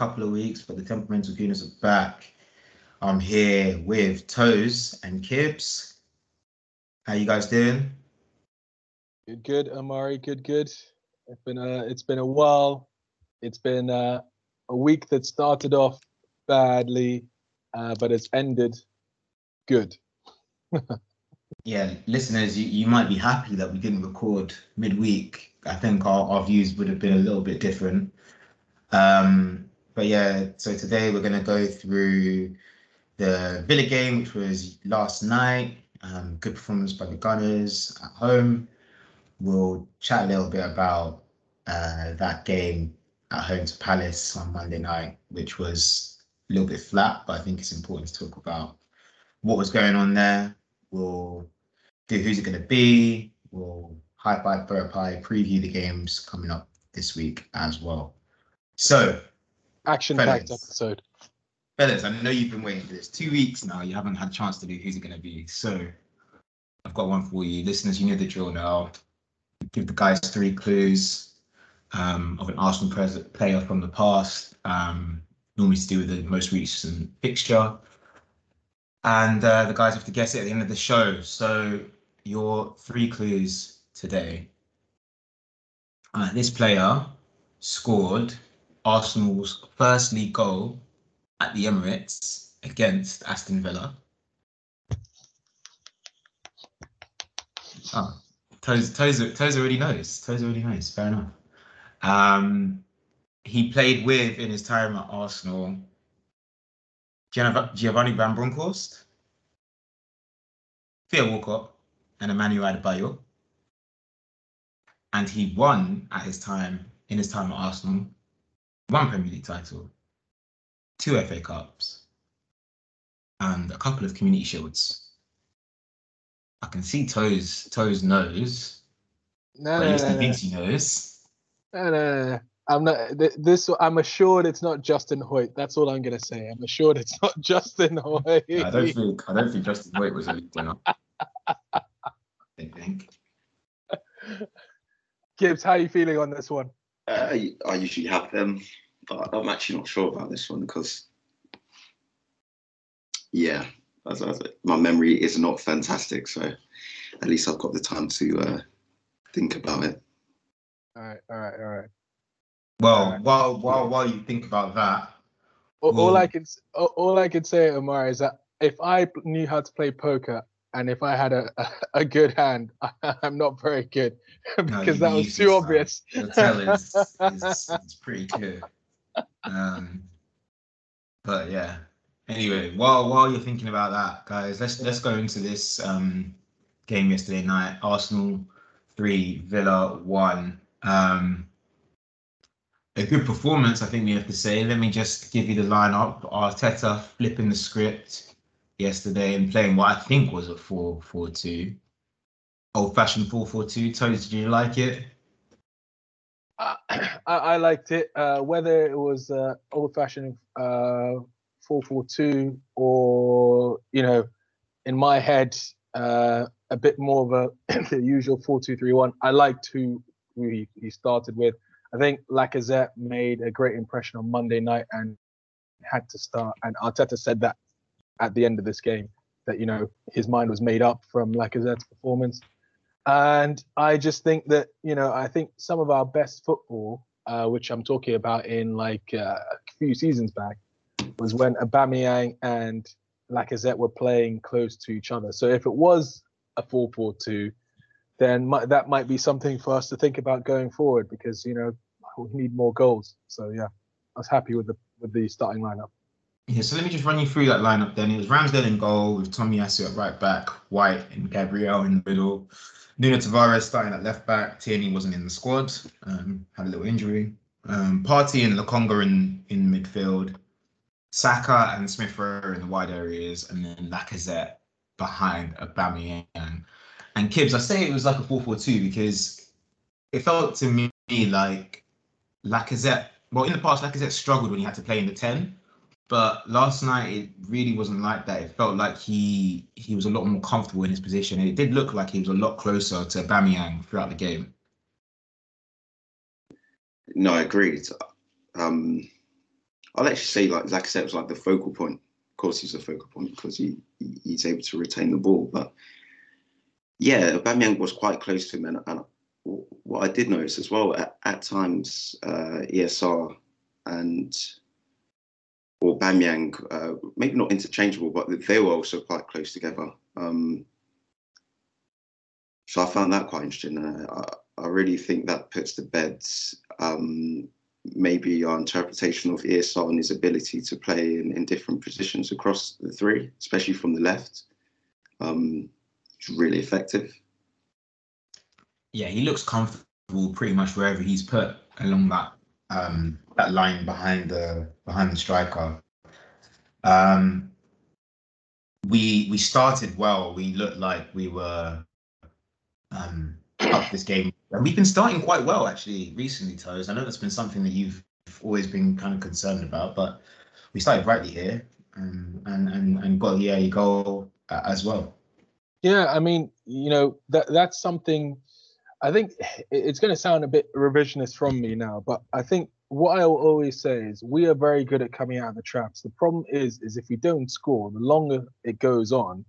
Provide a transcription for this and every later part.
couple of weeks, but the temperamental gooners are back. I'm here with Toes and Kibbs. How you guys doing? Good, good, Amari. Good, good. It's been a it's been a while. It's been uh, a week that started off badly, uh, but it's ended good. Yeah, listeners, you, you might be happy that we didn't record midweek. I think our, our views would have been a little bit different. Um, but yeah, so today we're going to go through the Villa game, which was last night. Um, good performance by the Gunners at home. We'll chat a little bit about uh, that game at home to Palace on Monday night, which was a little bit flat, but I think it's important to talk about what was going on there. We'll do who's it going to be. We'll high five, throw pie, preview the games coming up this week as well. So, Action packed episode. fellas, I know you've been waiting for this two weeks now. You haven't had a chance to do who's it going to be. So, I've got one for you, listeners. You know the drill now. Give the guys three clues um, of an Arsenal pres- player from the past, um, normally to do with the most recent fixture. And uh, the guys have to guess it at the end of the show. So, your three clues today. Uh, this player scored Arsenal's first league goal at the Emirates against Aston Villa. Oh, Toes, Toes, Toes already knows. Toes already knows. Fair enough. Um, he played with in his time at Arsenal Giovanni Van Bronckhorst, Theo Walcott, and Emmanuel Adebayor. And he won at his time in his time at Arsenal one Premier League title, two FA Cups, and a couple of Community Shields. I can see Toes Toes knows, No, at no, least no, he no, thinks he knows. no, no, no. I'm not. th- This. I'm assured it's not Justin Hoyte. That's all I'm gonna say. I'm assured it's not Justin Hoyte. I don't think I don't think Justin Hoyte was a league winner. I think. Gibbs, how are you feeling on this one? Uh, I usually have them, but I'm actually not sure about this one because, yeah, as, as, my memory is not fantastic. So at least I've got the time to uh, think about it. All right, all right, all right. Well, Alright. while while while you think about that, All, all I can all, all I can say, Omar, is that if I knew how to play poker and if I had a, a, good hand, I'm not very good because you that was too obvious. the tell is, is, is pretty clear. Um, but yeah. Anyway, while while you're thinking about that, guys, let's let's go into this um, game yesterday night. Arsenal three, Villa one. Um, a good performance, I think we have to say. Let me just give you the lineup. Arteta flipping the script yesterday and playing what I think was a 4 4 2. Old fashioned 4 4 2. Toes, did you like it? I, I liked it. Uh, whether it was uh, old-fashioned uh, 442 or you know, in my head, uh, a bit more of a the usual 4231. I liked who who he, he started with. I think Lacazette made a great impression on Monday night and had to start. And Arteta said that at the end of this game that you know his mind was made up from Lacazette's performance. And I just think that you know I think some of our best football, uh, which I'm talking about in like uh, a few seasons back, was when Aubameyang and Lacazette were playing close to each other. So if it was a 4-4-2, then mi- that might be something for us to think about going forward because you know we need more goals. So yeah, I was happy with the with the starting lineup. Yeah, so let me just run you through that lineup then. It was Ramsdale in goal with Tomiyasu at right back, White and Gabriel in the middle. Nuno Tavares starting at left back. Tierney wasn't in the squad, um, had a little injury. Um, Partey and Lokonga in, in midfield. Saka and Smith Rowe in the wide areas, and then Lacazette behind Aubameyang. And Kibbs, I say it was like a 4-4-2 because it felt to me like Lacazette, well, in the past, Lacazette struggled when he had to play in the 10. But last night it really wasn't like that. It felt like he he was a lot more comfortable in his position. And it did look like he was a lot closer to Bamiyang throughout the game. no, I agreed. Um, I'll actually say like I said, it was like the focal point. Of course, he's a focal point because he he's able to retain the ball. But yeah, Aubameyang was quite close to him, and, and what I did notice as well at, at times, uh, ESR and Aubameyang, uh, maybe not interchangeable, but they were also quite close together. Um, so I found that quite interesting. Uh, I, I, really think that puts to bed um, maybe our interpretation of ESR and his ability to play in, in different positions across the three, especially from the left. Um, it's really effective. Yeah, he looks comfortable pretty much wherever he's put along that um, that line behind the behind the striker. Um, we we started well. We looked like we were um, up this game, and we've been starting quite well actually recently. Toes, I know that's been something that you've always been kind of concerned about, but we started brightly here, um, and and and got yeah, you goal uh, as well. Yeah, I mean, you know that that's something I think it's going to sound a bit revisionist from me now, but I think what I will always say is we are very good at coming out of the traps. The problem is, is if we don't score, the longer it goes on,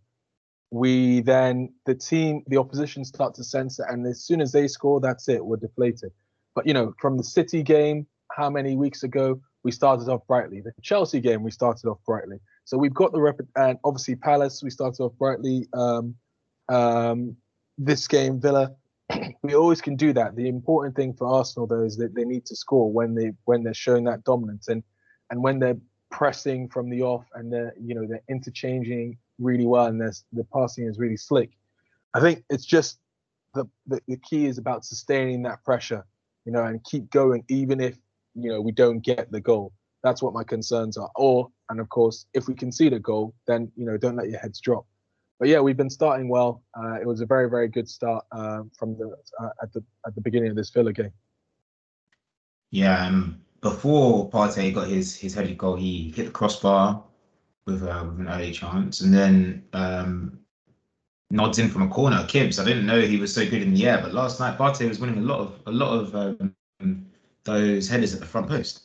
we then the team, the opposition start to sense it, and as soon as they score, that's it. We're deflated. But you know, from the City game, how many weeks ago we started off brightly? The Chelsea game, we started off brightly. So we've got the rep, and obviously Palace, we started off brightly. Um, um, this game, Villa we always can do that. The important thing for Arsenal though is that they need to score when they when they're showing that dominance and and when they're pressing from the off and they're you know they're interchanging really well and there's the passing is really slick. I think it's just the, the the key is about sustaining that pressure, you know, and keep going even if you know we don't get the goal. That's what my concerns are. Or and of course, if we concede a goal, then you know don't let your heads drop but yeah, we've been starting well. Uh, it was a very, very good start uh, from the uh, at the at the beginning of this Villa game. Yeah, um, before Partey got his his headed goal, he hit the crossbar with uh, with an early chance, and then um, nods in from a corner. Kibbs, I didn't know he was so good in the air, but last night Partey was winning a lot of a lot of um, those headers at the front post.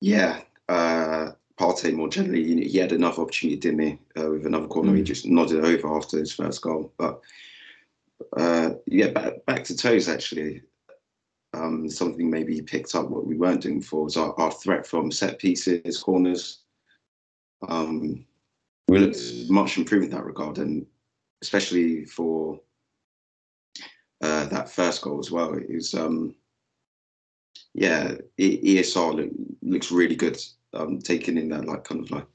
Yeah, uh, Partey more generally, he had another opportunity, didn't he? Uh, with another corner, mm. he just nodded over after his first goal. But uh, yeah, back, back to toes actually. Um, something maybe he picked up what we weren't doing before was our, our threat from set pieces, corners. Um, we looked much improved in that regard, and especially for uh, that first goal as well. It was, um, yeah, ESR look, looks really good um, taken in that like kind of like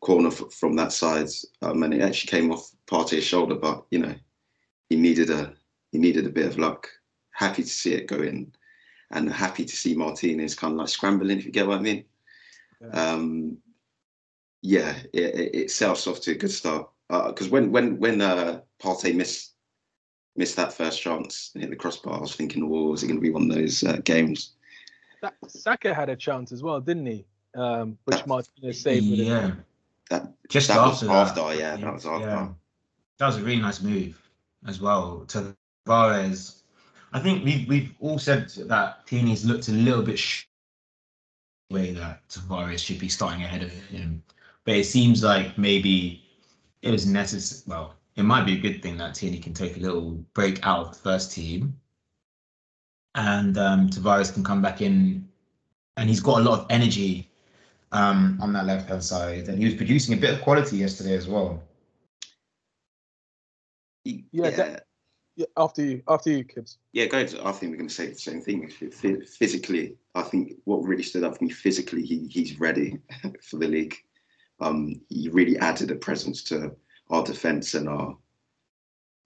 corner f- from that side, um, and it actually came off Partey's shoulder. But you know, he needed a he needed a bit of luck. Happy to see it go in, and happy to see Martinez kind of like scrambling. If you get what I mean. Yeah. Um, yeah, it, it, it off to a good start. Because uh, when when when uh, Partey missed missed that first chance and hit the crossbar, I was thinking, "Oh, is it going to be one of those uh, games?" Saka had a chance as well, didn't he? Um, which Martinez saved. With yeah, that just that after, after that, yeah, that was after. Yeah. That was a really nice move as well. To Tavares, I think we've we've all said that Tierney's looked a little bit sh- way that Tavares should be starting ahead of him, but it seems like maybe it was necessary. Well, it might be a good thing that Tini can take a little break out of the first team, and um, Tavares can come back in, and he's got a lot of energy um, on that left hand side, and he was producing a bit of quality yesterday as well. Yeah, yeah. That, yeah after you, after you, kids. Yeah, go. To, I think we're going to say the same thing. Physically, I think what really stood out for me physically, he he's ready for the league. Um, he really added a presence to our defence and our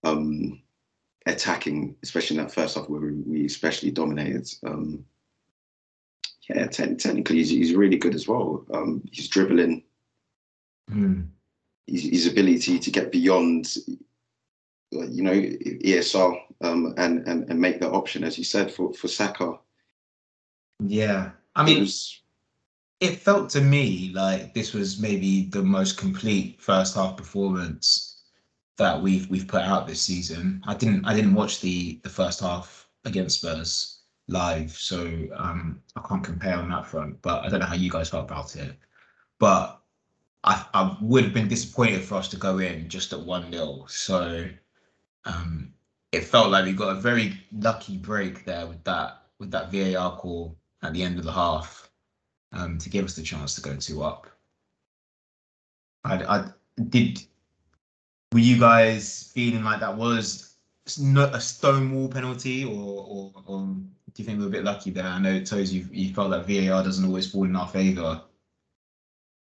um, attacking, especially in that first half where we, we especially dominated. Um, yeah, te- technically he's, he's really good as well. Um, he's dribbling, mm. his, his ability to get beyond, you know, ESR um, and, and and make that option, as you said, for for Saka. Yeah, I mean, it, was, it felt to me like this was maybe the most complete first half performance that we've we've put out this season. I didn't I didn't watch the the first half against Spurs. Live, so um, I can't compare on that front. But I don't know how you guys felt about it. But I, I would have been disappointed for us to go in just at 1 0. So um, it felt like we got a very lucky break there with that with that VAR call at the end of the half um, to give us the chance to go two up. I, I did. Were you guys feeling like that was not a stonewall penalty, or, or, or do you think we're a bit lucky there? I know Toes, you you felt that VAR doesn't always fall in our favour.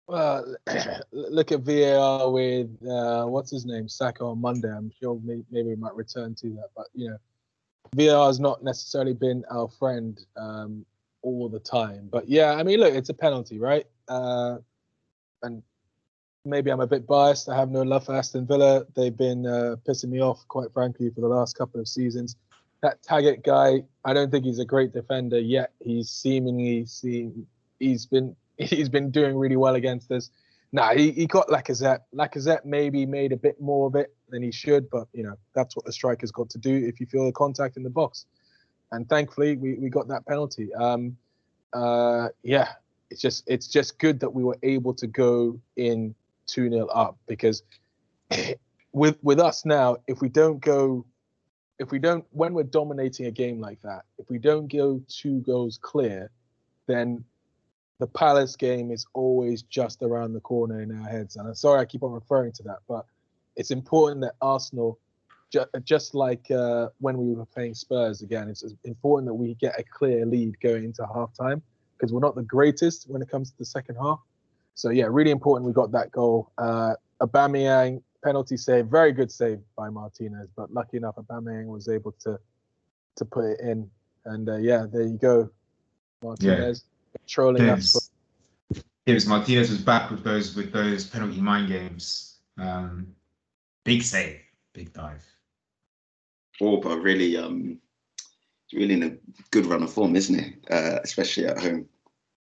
Well, look at VAR with uh, what's his name, Saka on Monday. I'm sure maybe, maybe we might return to that, but you know, VAR has not necessarily been our friend um, all the time. But yeah, I mean, look, it's a penalty, right? Uh, and maybe I'm a bit biased. I have no love for Aston Villa. They've been uh, pissing me off, quite frankly, for the last couple of seasons. That Targett guy, I don't think he's a great defender yet. He's seemingly seen he's been he's been doing really well against us. Nah, he, he got Lacazette. Lacazette maybe made a bit more of it than he should, but you know that's what the striker's got to do if you feel the contact in the box. And thankfully, we, we got that penalty. Um, uh, yeah, it's just it's just good that we were able to go in two 0 up because with with us now, if we don't go, if we don't when we're dominating a game like that, if we don't go two goals clear, then the Palace game is always just around the corner in our heads. And I'm sorry I keep on referring to that, but it's important that Arsenal, ju- just like uh, when we were playing Spurs again, it's important that we get a clear lead going into half time because we're not the greatest when it comes to the second half. So yeah, really important we got that goal. Uh, Aubameyang penalty save, very good save by Martinez, but lucky enough Aubameyang was able to to put it in. And uh, yeah, there you go, Martinez. Yeah trolling James, us. James Martinez was back with those with those penalty mind games. Um, big save, big dive. Auba really, um, really in a good run of form, isn't he? Uh, especially at home,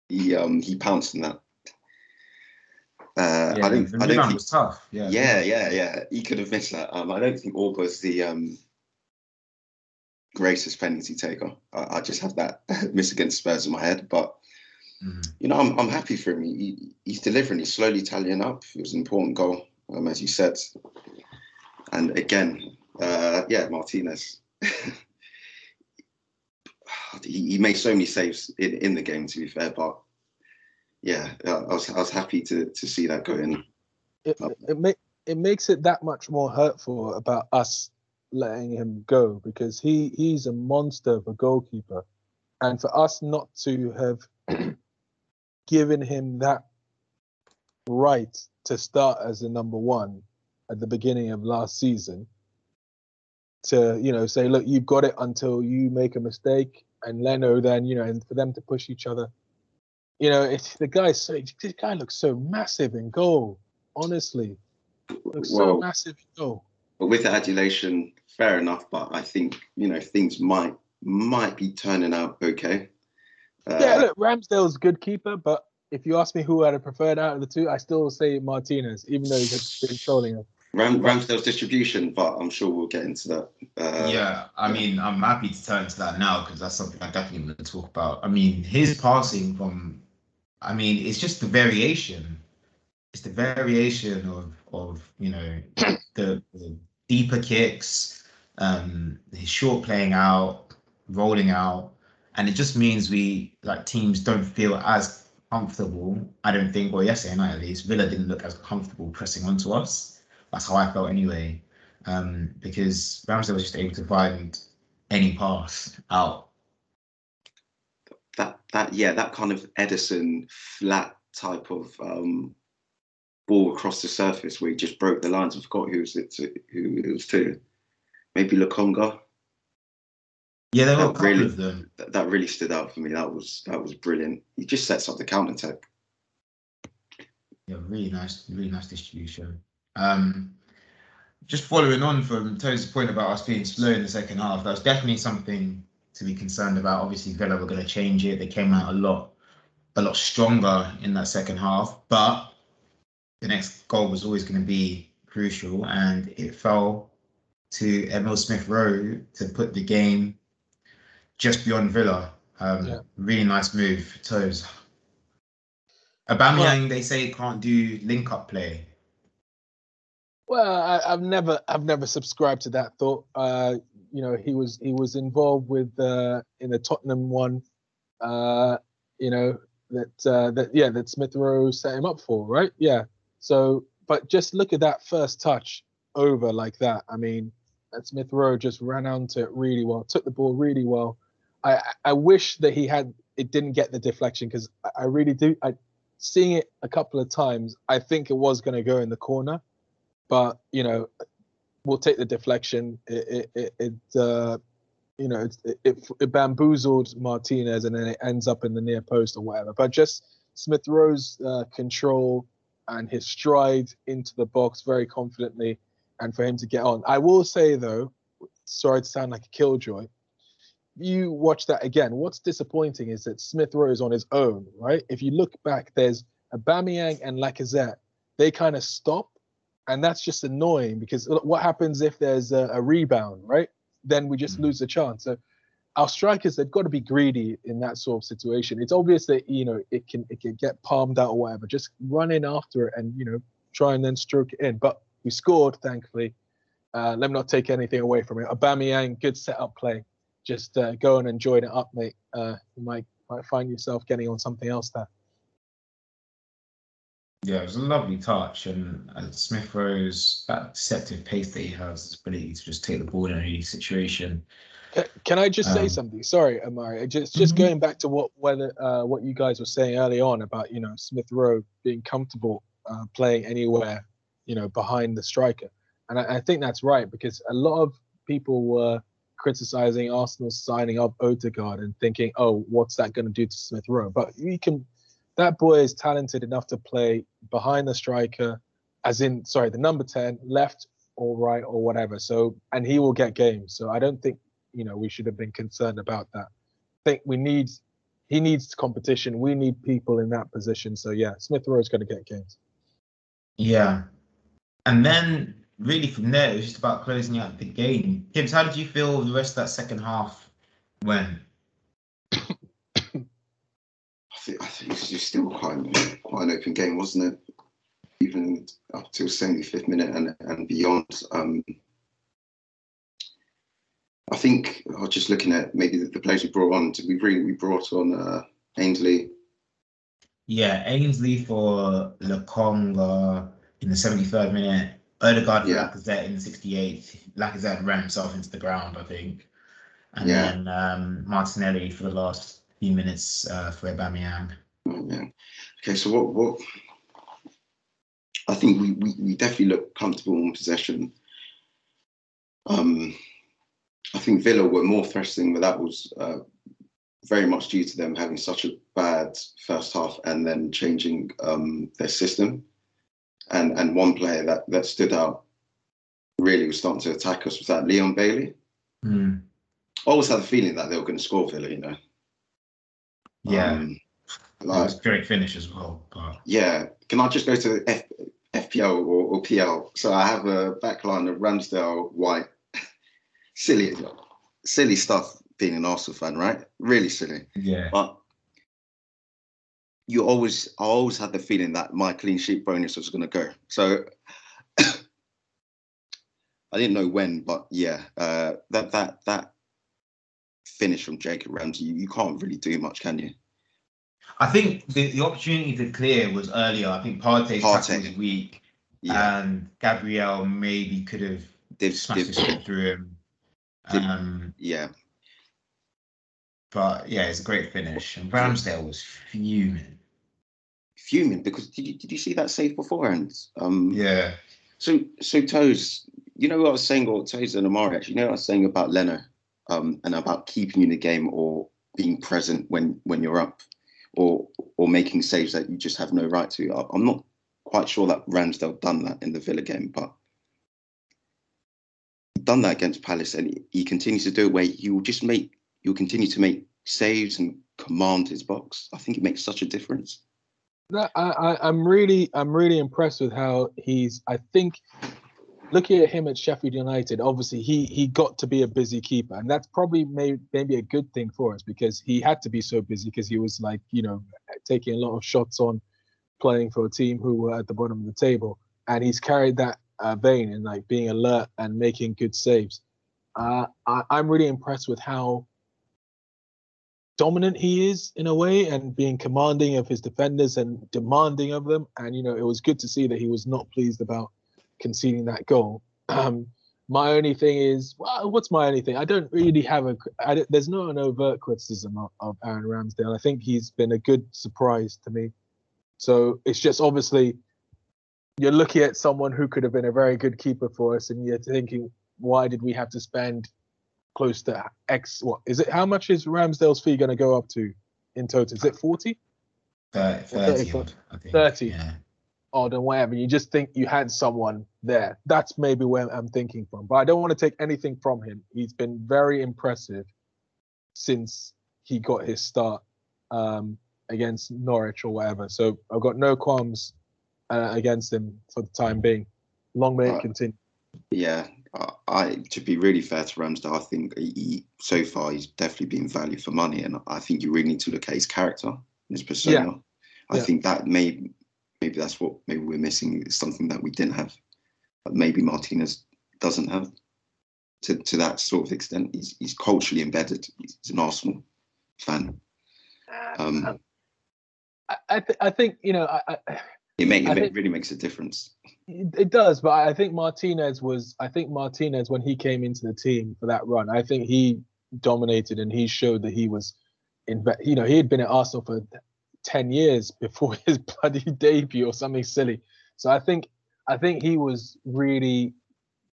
he um, he pounced in that. Uh, yeah, I don't. I don't think. Was tough. Yeah. Yeah, yeah, yeah. He could have missed that. Um, I don't think Auba's the um, greatest penalty taker. I, I, just have that miss against Spurs in my head, but Mm. You know, I'm, I'm happy for him. He, he's delivering. He's slowly tallying up. It was an important goal, um, as you said. And again, uh, yeah, Martinez. he, he made so many saves in, in the game, to be fair. But yeah, I was I was happy to to see that go in. It um, it, make, it makes it that much more hurtful about us letting him go because he he's a monster of a goalkeeper, and for us not to have given him that right to start as the number one at the beginning of last season to you know say look you've got it until you make a mistake and Leno then you know and for them to push each other you know it's the guy so this guy looks so massive in goal honestly looks well, so massive in goal but with the adulation fair enough but I think you know things might might be turning out okay uh, yeah, look, Ramsdale's good keeper, but if you ask me who I'd have preferred out of the two, I still say Martinez, even though he's been trolling him. Ram, Ramsdale's distribution, but I'm sure we'll get into that. Uh, yeah, I mean, I'm happy to turn to that now because that's something I definitely want to talk about. I mean, his passing from, I mean, it's just the variation. It's the variation of of you know the, the deeper kicks, um, his short playing out, rolling out, and it just means we like teams don't feel as comfortable. I don't think, well, yesterday night at least, Villa didn't look as comfortable pressing onto us. That's how I felt anyway, um, because Ramsdale was just able to find any pass out. That yeah, that kind of Ederson flat type of um, ball across the surface where he just broke the lines. I forgot who was it to, who it was to. Maybe Lokonga. Yeah, there were a really, of them. That, that really stood out for me. That was that was brilliant. He just sets up the counter attack. Yeah, really nice, really nice distribution. Um, just following on from Tony's point about us being slow in the second half, that was definitely something to be concerned about. Obviously, Villa were going to change it. They came out a lot, a lot stronger in that second half. But the next goal was always going to be crucial, and it fell to Emil Smith Rowe to put the game just beyond Villa. Um, Yeah. Really nice move, toes. Aubameyang, they say can't do link up play. Well, I, I've never, I've never subscribed to that thought. Uh, you know, he was, he was involved with uh, in the Tottenham one. Uh, you know that, uh, that, yeah, that Smith Rowe set him up for, right? Yeah. So, but just look at that first touch over like that. I mean, that Smith Rowe just ran onto it really well, took the ball really well. I, I- wish that he had, it didn't get the deflection because I, I really do. I seeing it a couple of times, I think it was going to go in the corner but you know we'll take the deflection. It it, it, it uh you know it, it it bamboozled martinez and then it ends up in the near post or whatever. But just smith rowe's uh, control and his stride into the box very confidently and for him to get on. I will say though sorry to sound like a killjoy you watch that again. What's disappointing is that smith rowe is on his own right? If you look back there's Aubameyang and Lacazette. They kind of stop and that's just annoying because what happens if there's a, a rebound, right? Then we just Mhm. lose the chance. So our strikers, they've got to be greedy in that sort of situation. It's obvious that you know it can it can get palmed out or whatever. Just run in after it and you know try and then stroke it in. But we scored, thankfully. Uh, let me not take anything away from it. Aubameyang, good setup play. Just uh, go and enjoy it up, mate. Uh, you might might find yourself getting on something else there. Yeah, it was a lovely touch, and uh, Smith Rowe's that deceptive pace that he has, his ability to just take the ball in any situation. Ca- Can I just say Um, something? Sorry, Amari. Just just Mhm. going back to what whether uh, what you guys were saying early on about you know Smith Rowe being comfortable uh, playing anywhere, you know, behind the striker, and I, I think that's right because a lot of people were criticizing Arsenal signing up Odegaard and thinking, oh, what's that going to do to Smith Rowe? But you can, that boy is talented enough to play behind the striker, as in sorry, the number ten, left or right or whatever. So and he will get games. So I don't think you know we should have been concerned about that. I think we need he needs competition. We need people in that position. So yeah, Smith Rowe is going to get games. Yeah, and then really from there, it was just about closing out the game. Gibbs, how did you feel the rest of that second half went? I think, I think it was still quite an, quite an open game, wasn't it? Even up till 75th minute and, and beyond. Um, I think I was just looking at maybe the, the players we brought on. Did we really we brought on uh, Ainsley? Yeah, Ainsley for Lokonga in the 73rd minute, Odegaard for Yeah. Lacazette in the 68th. Lacazette ran himself into the ground, I think. And Yeah. then um, Martinelli for the last few minutes uh, for Aubameyang. Oh, yeah. Okay, so what what I think we, we, we definitely look comfortable in possession. Um, I think Villa were more threatening, but that was uh, very much due to them having such a bad first half and then changing um, their system. And and one player that, that stood out really was starting to attack us was that Leon Bailey. Hmm. I always had the feeling that they were going to score Villa, you know. Yeah, Um, like, great finish as well. But Yeah. Can I just go to F- FPL or, or PL? So I have a backline of Ramsdale, White. silly, silly stuff being an Arsenal fan, right? Really silly. yeah, But you always, I always had the feeling that my clean sheet bonus was going to go. So I didn't know when, but yeah, uh, that that that finish from Jacob Ramsey, you, you can't really do much, can you? I think the, the opportunity to clear was earlier. I think Partey's Partey. was weak, Yeah, and Gabriel maybe could have smashed div- his foot through him. Um, yeah. but yeah, it's a great finish. And Ramsdale was fuming. fuming because did you, did you see that save beforehand? Um, Yeah, So so Toes, you know what I was saying, or Toes and Amari actually, you know what I was saying about Leno, um, and about keeping in the game or being present when when you're up, or or making saves that you just have no right to. I'm not quite sure that Ramsdale done that in the Villa game, but done that against Palace, and he, he continues to do it where he will just make he'll continue to make saves and command his box. I think it makes such a difference. No, I, I'm really, I'm really impressed with how he's. I think looking at him at Sheffield United, obviously he he got to be a busy keeper, and that's probably may, maybe a good thing for us because he had to be so busy because he was like you know taking a lot of shots on playing for a team who were at the bottom of the table, and he's carried that uh, vein in like being alert and making good saves. Uh, I, I'm really impressed with how dominant he is in a way and being commanding of his defenders and demanding of them. And you know, it was good to see that he was not pleased about conceding that goal. Um, my only thing is, well, what's my only thing? I don't really have a. I, there's not an overt criticism of, of Aaron Ramsdale. I think he's been a good surprise to me. So it's just obviously you're looking at someone who could have been a very good keeper for us, and you're thinking, why did we have to spend close to X? What is it? How much is Ramsdale's fee going to go up to in total? Is it 40? 30, 30, odd, I think. 30. Yeah. Odd and whatever. You just think you had someone there. That's maybe where I'm thinking from. But I don't want to take anything from him. He's been very impressive since he got his start um, against Norwich or whatever. So I've got no qualms uh, against him for the time being. Long may it Right. continue. Yeah, I, I to be really fair to Ramsdale, I think he, so far he's definitely been value for money, and I think you really need to look at his character, his persona. Yeah. I Yeah. think that may maybe that's what maybe we're missing is something that we didn't have, but maybe Martinez doesn't have to to that sort of extent. He's he's culturally embedded. He's an Arsenal fan. Um, I, I, th- I think you know I, I, it, make, it think- really makes a difference. it it does, but I think Martinez was. I think Martinez when he came into the team for that run, I think he dominated and he showed that he was. In, you know, he had been at Arsenal for ten years before his bloody debut or something silly. So I think I think he was really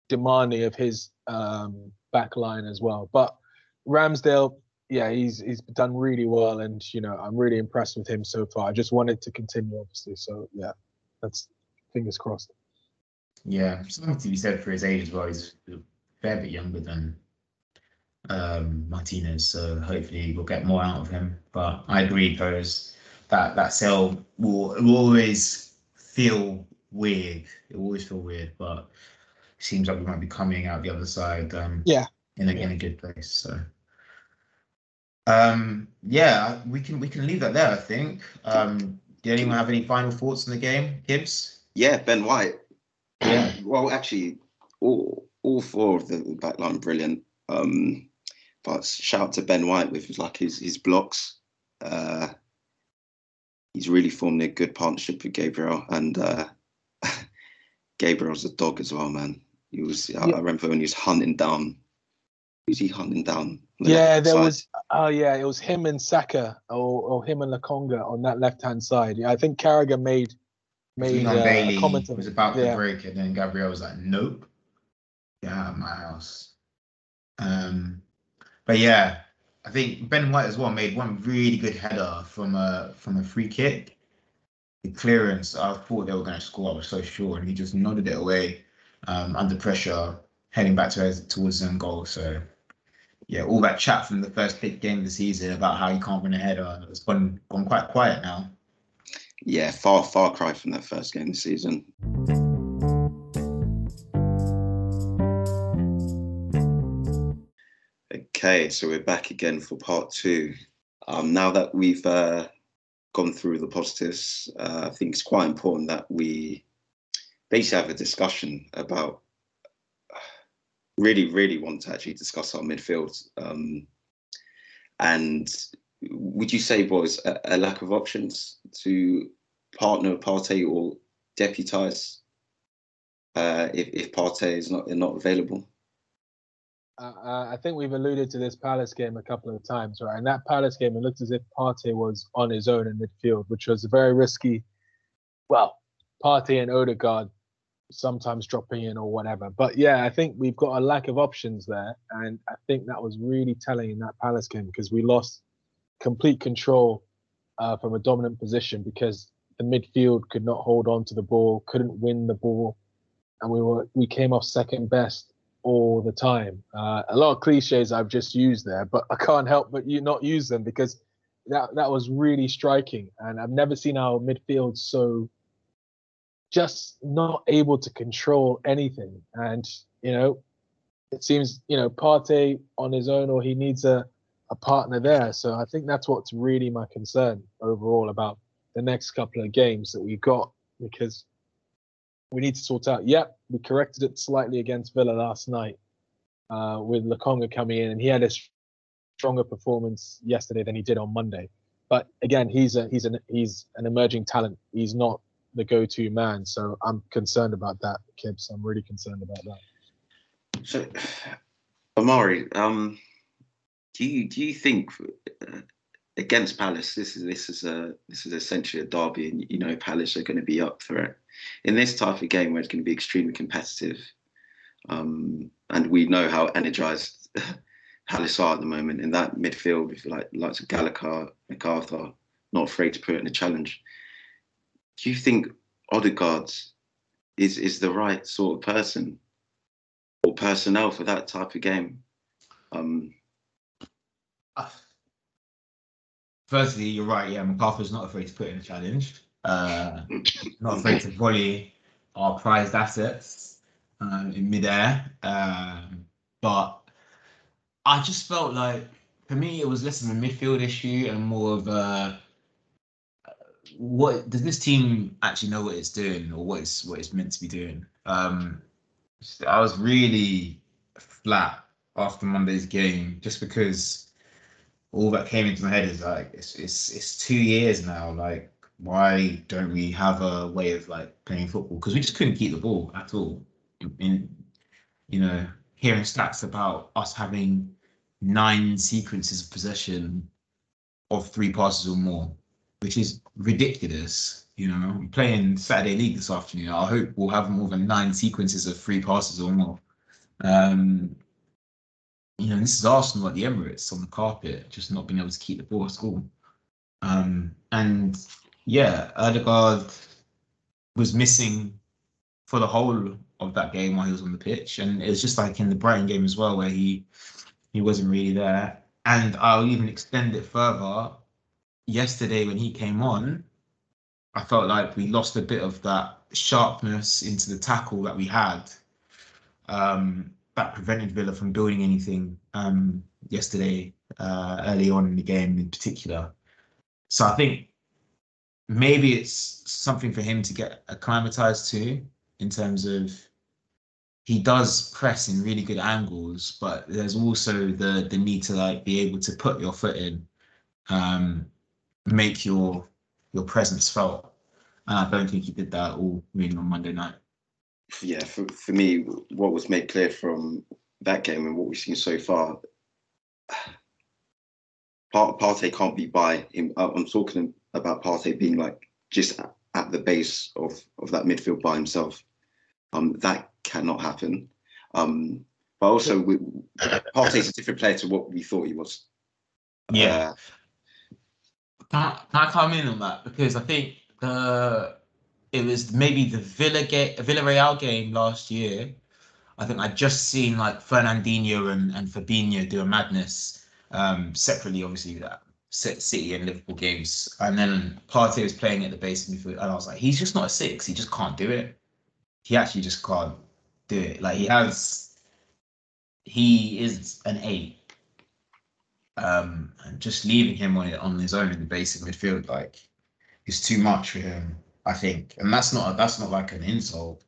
demanding of his um, back line as well. But Ramsdale, yeah, he's he's done really well, and you know I'm really impressed with him so far. I just wanted to continue, obviously. So yeah, that's fingers crossed. Yeah, something to be said for his age as well. He's a fair bit younger than um, Martinez, so hopefully we'll get more out of him. But I agree, Pose, that that sell will, will always feel weird. It will always feel weird, but it seems like we might be coming out the other side. Um, Yeah. in a in a good place. So. Um, yeah, we can we can leave that there. I think. Um, did anyone have any final thoughts on the game, Gibbs? Yeah, Ben White. Yeah. Well, actually, all all four of the back line brilliant. Um, but shout out to Ben White with like his his blocks. Uh, he's really formed a good partnership with Gabriel, and uh, Gabriel's a dog as well, man. He was. I, Yeah. I remember when he was hunting down. Who's he hunting down? the Yeah, there side? was. Oh yeah, it was him and Saka, or, or him and Lokonga on that left hand side. Yeah, I think Carragher made made uh, Bailey a comment. on was it. about to break, and then Gabriel was like, "Nope, get out of my house." Um, but yeah, I think Ben White as well made one really good header from a from a free kick. The clearance, I thought they were going to score. I was so sure, and he just nodded it away um, under pressure, heading back to towards his own goal. So yeah, all that chat from the first big game of the season about how you can't win a header, it's gone gone quite quiet now. yeah, far far cry from that first game of the season. Okay, so we're back again for part two. Um, now that we've uh, gone through the positives, uh, I think it's quite important that we basically have a discussion about. Really, really want to actually discuss our midfield. Um, and would you say, boys, a, a lack of options to partner Partey or deputise uh, if, if Partey is not not available? Uh, I think we've alluded to this Palace game a couple of times, right? And that Palace game, it looked as if Partey was on his own in midfield, which was very risky. Well, Partey and Odegaard sometimes dropping in or whatever. But yeah, I think we've got a lack of options there, and I think that was really telling in that Palace game because we lost complete control uh, from a dominant position because the midfield could not hold on to the ball, couldn't win the ball, and we were we came off second best all the time. Uh, a lot of cliches I've just used there, but I can't help but you not use them because that that was really striking, and I've never seen our midfield so just not able to control anything. And you know, it seems you know Partey on his own, or he needs a a partner there. So I think that's what's really my concern overall about the next couple of games that we've got because we need to sort out. Yep, we corrected it slightly against Villa last night uh, with Lokonga coming in, and he had a stronger performance yesterday than he did on Monday. But again, he's a he's an he's an emerging talent. He's not the go-to man, so I'm concerned about that, Kibbs. I'm really concerned about that. So, Omari, um, do you do you think uh, against Palace, this is this is a this is essentially a derby, and you know Palace are going to be up for it in this type of game where it's going to be extremely competitive, um, and we know how energized Palace are at the moment in that midfield. If you like, likes of Gallagher, McArthur, not afraid to put in a challenge. Do you think Odegaard is is the right sort of person or personnel for that type of game? Um, Firstly, you're right. Yeah, McArthur's not afraid to put in a challenge. Uh, not afraid to volley our prized assets um, in midair. Um, but I just felt like, for me, it was less of a midfield issue and more of a what does this team actually know what it's doing or what it's what it's meant to be doing? Um, I was really flat after Monday's game just because all that came into my head is like it's it's it's two years now. Like, why don't we have a way of like playing football? Because we just couldn't keep the ball at all. In, you know, hearing stats about us having nine sequences of possession of three passes or more, which is ridiculous. You know, I'm playing Saturday League this afternoon. I hope we'll have more than nine sequences of three passes or more. Um, you know, this is Arsenal at the Emirates on the carpet, just not being able to keep the ball at school. Um, and yeah, Odegaard was missing for the whole of that game while he was on the pitch, and it was just like in the Brighton game as well, where he he wasn't really there. And I'll even extend it further. Yesterday, when he came on, I felt like we lost a bit of that sharpness into the tackle that we had. Um, that prevented Villa from building anything um, yesterday, uh, early on in the game in particular. So I think maybe it's something for him to get acclimatized to in terms of he does press in really good angles, but there's also the the need to like be able to put your foot in, um, make your your presence felt. And I don't think he did that all really on Monday night yeah, for, for me, what was made clear from that game and what we've seen so far, Part Partey can't be by him. I'm talking about Partey being like just at the base of, of that midfield by himself. Um, that cannot happen. Um, but also, we, Partey's a different player to what we thought he was. Yeah. Uh, can, I, can I come in on that because I think the it was maybe the Villa game, Villarreal game last year. I think I'd just seen like Fernandinho and, and Fabinho do a madness um, separately, obviously that City and Liverpool games, and then Partey was playing at the base of midfield, and I was like, he's just not a six. He just can't do it. He actually just can't do it. Like he has, he is an eight. Um, and just leaving him on on his own in the basic midfield, like, is too much for him. I think, and that's not that's not like an insult.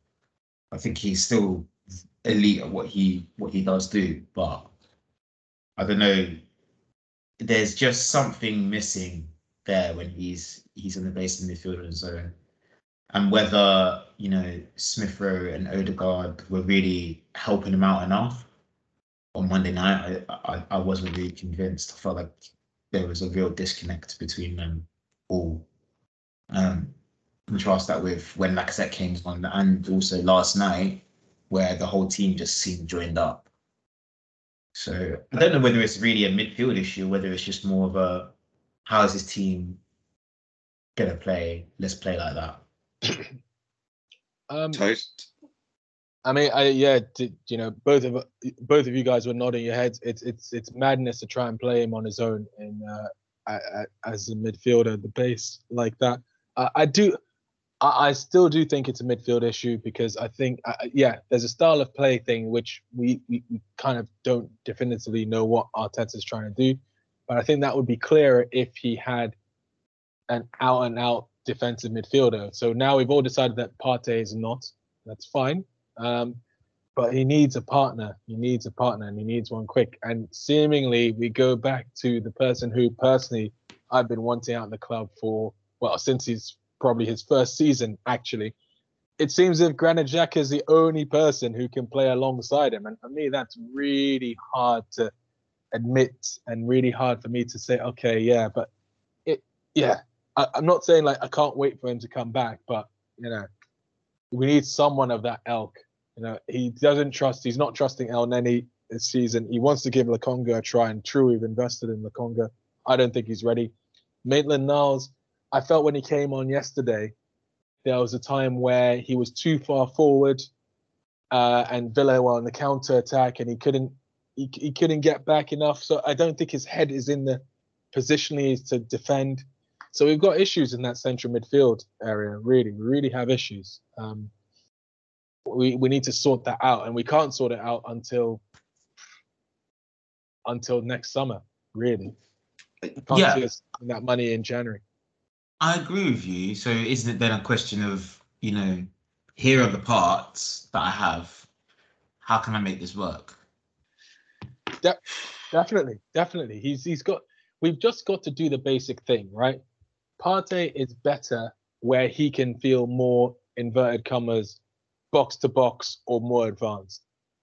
I think he's still elite at what he what he does do, but I don't know. There's just something missing there when he's he's in the base of the midfield zone, and whether you know Smith Rowe and Odegaard were really helping him out enough on Monday night, I, I I wasn't really convinced. I felt like there was a real disconnect between them all. Um, contrast that with when Lacazette came on, and also last night where the whole team just seemed joined up. So I don't know whether it's really a midfield issue, whether it's just more of a how is this team gonna play? Let's play like that. um, Toast. I mean, I yeah, you know, both of both of you guys were nodding your heads. It's it's it's madness to try and play him on his own and uh, as a midfielder, the base like that. I do I, I still do think it's a midfield issue because I think, uh, yeah, there's a style of play thing which we, we, we kind of don't definitively know what Arteta's trying to do. But I think that would be clearer if he had an out and out defensive midfielder. So now we've all decided that Partey is not. That's fine. Um, but he needs a partner. He needs a partner and he needs one quick. And seemingly, we go back to the person who personally I've been wanting out of the club for, well, since he's probably his first season, actually. It seems if Granit is the only person who can play alongside him. And for me, that's really hard to admit and really hard for me to say, okay, yeah, but it, yeah, I, I'm not saying like I can't wait for him to come back, but, you know, we need someone of that elk. You know, he doesn't trust, he's not trusting El Elneny this season. He wants to give Lokonga a try, and true, we've invested in Lokonga. I don't think he's ready. Maitland Niles, I felt when he came on yesterday, there was a time where he was too far forward, uh, and Villa were on the counter attack, and he couldn't he, he couldn't get back enough. So I don't think his head is in the positionally to defend. So we've got issues in that central midfield area. Really, we really have issues. Um, we we need to sort that out, and we can't sort it out until until next summer. Really, can't Yeah. see us that money in January. I agree with you. So isn't it then a question of, you know, here are the parts that I have. How can I make this work? Definitely, definitely. He's he's got. We've just got to do the basic thing, right? Partey is better where he can feel more inverted commas, box to box or more advanced,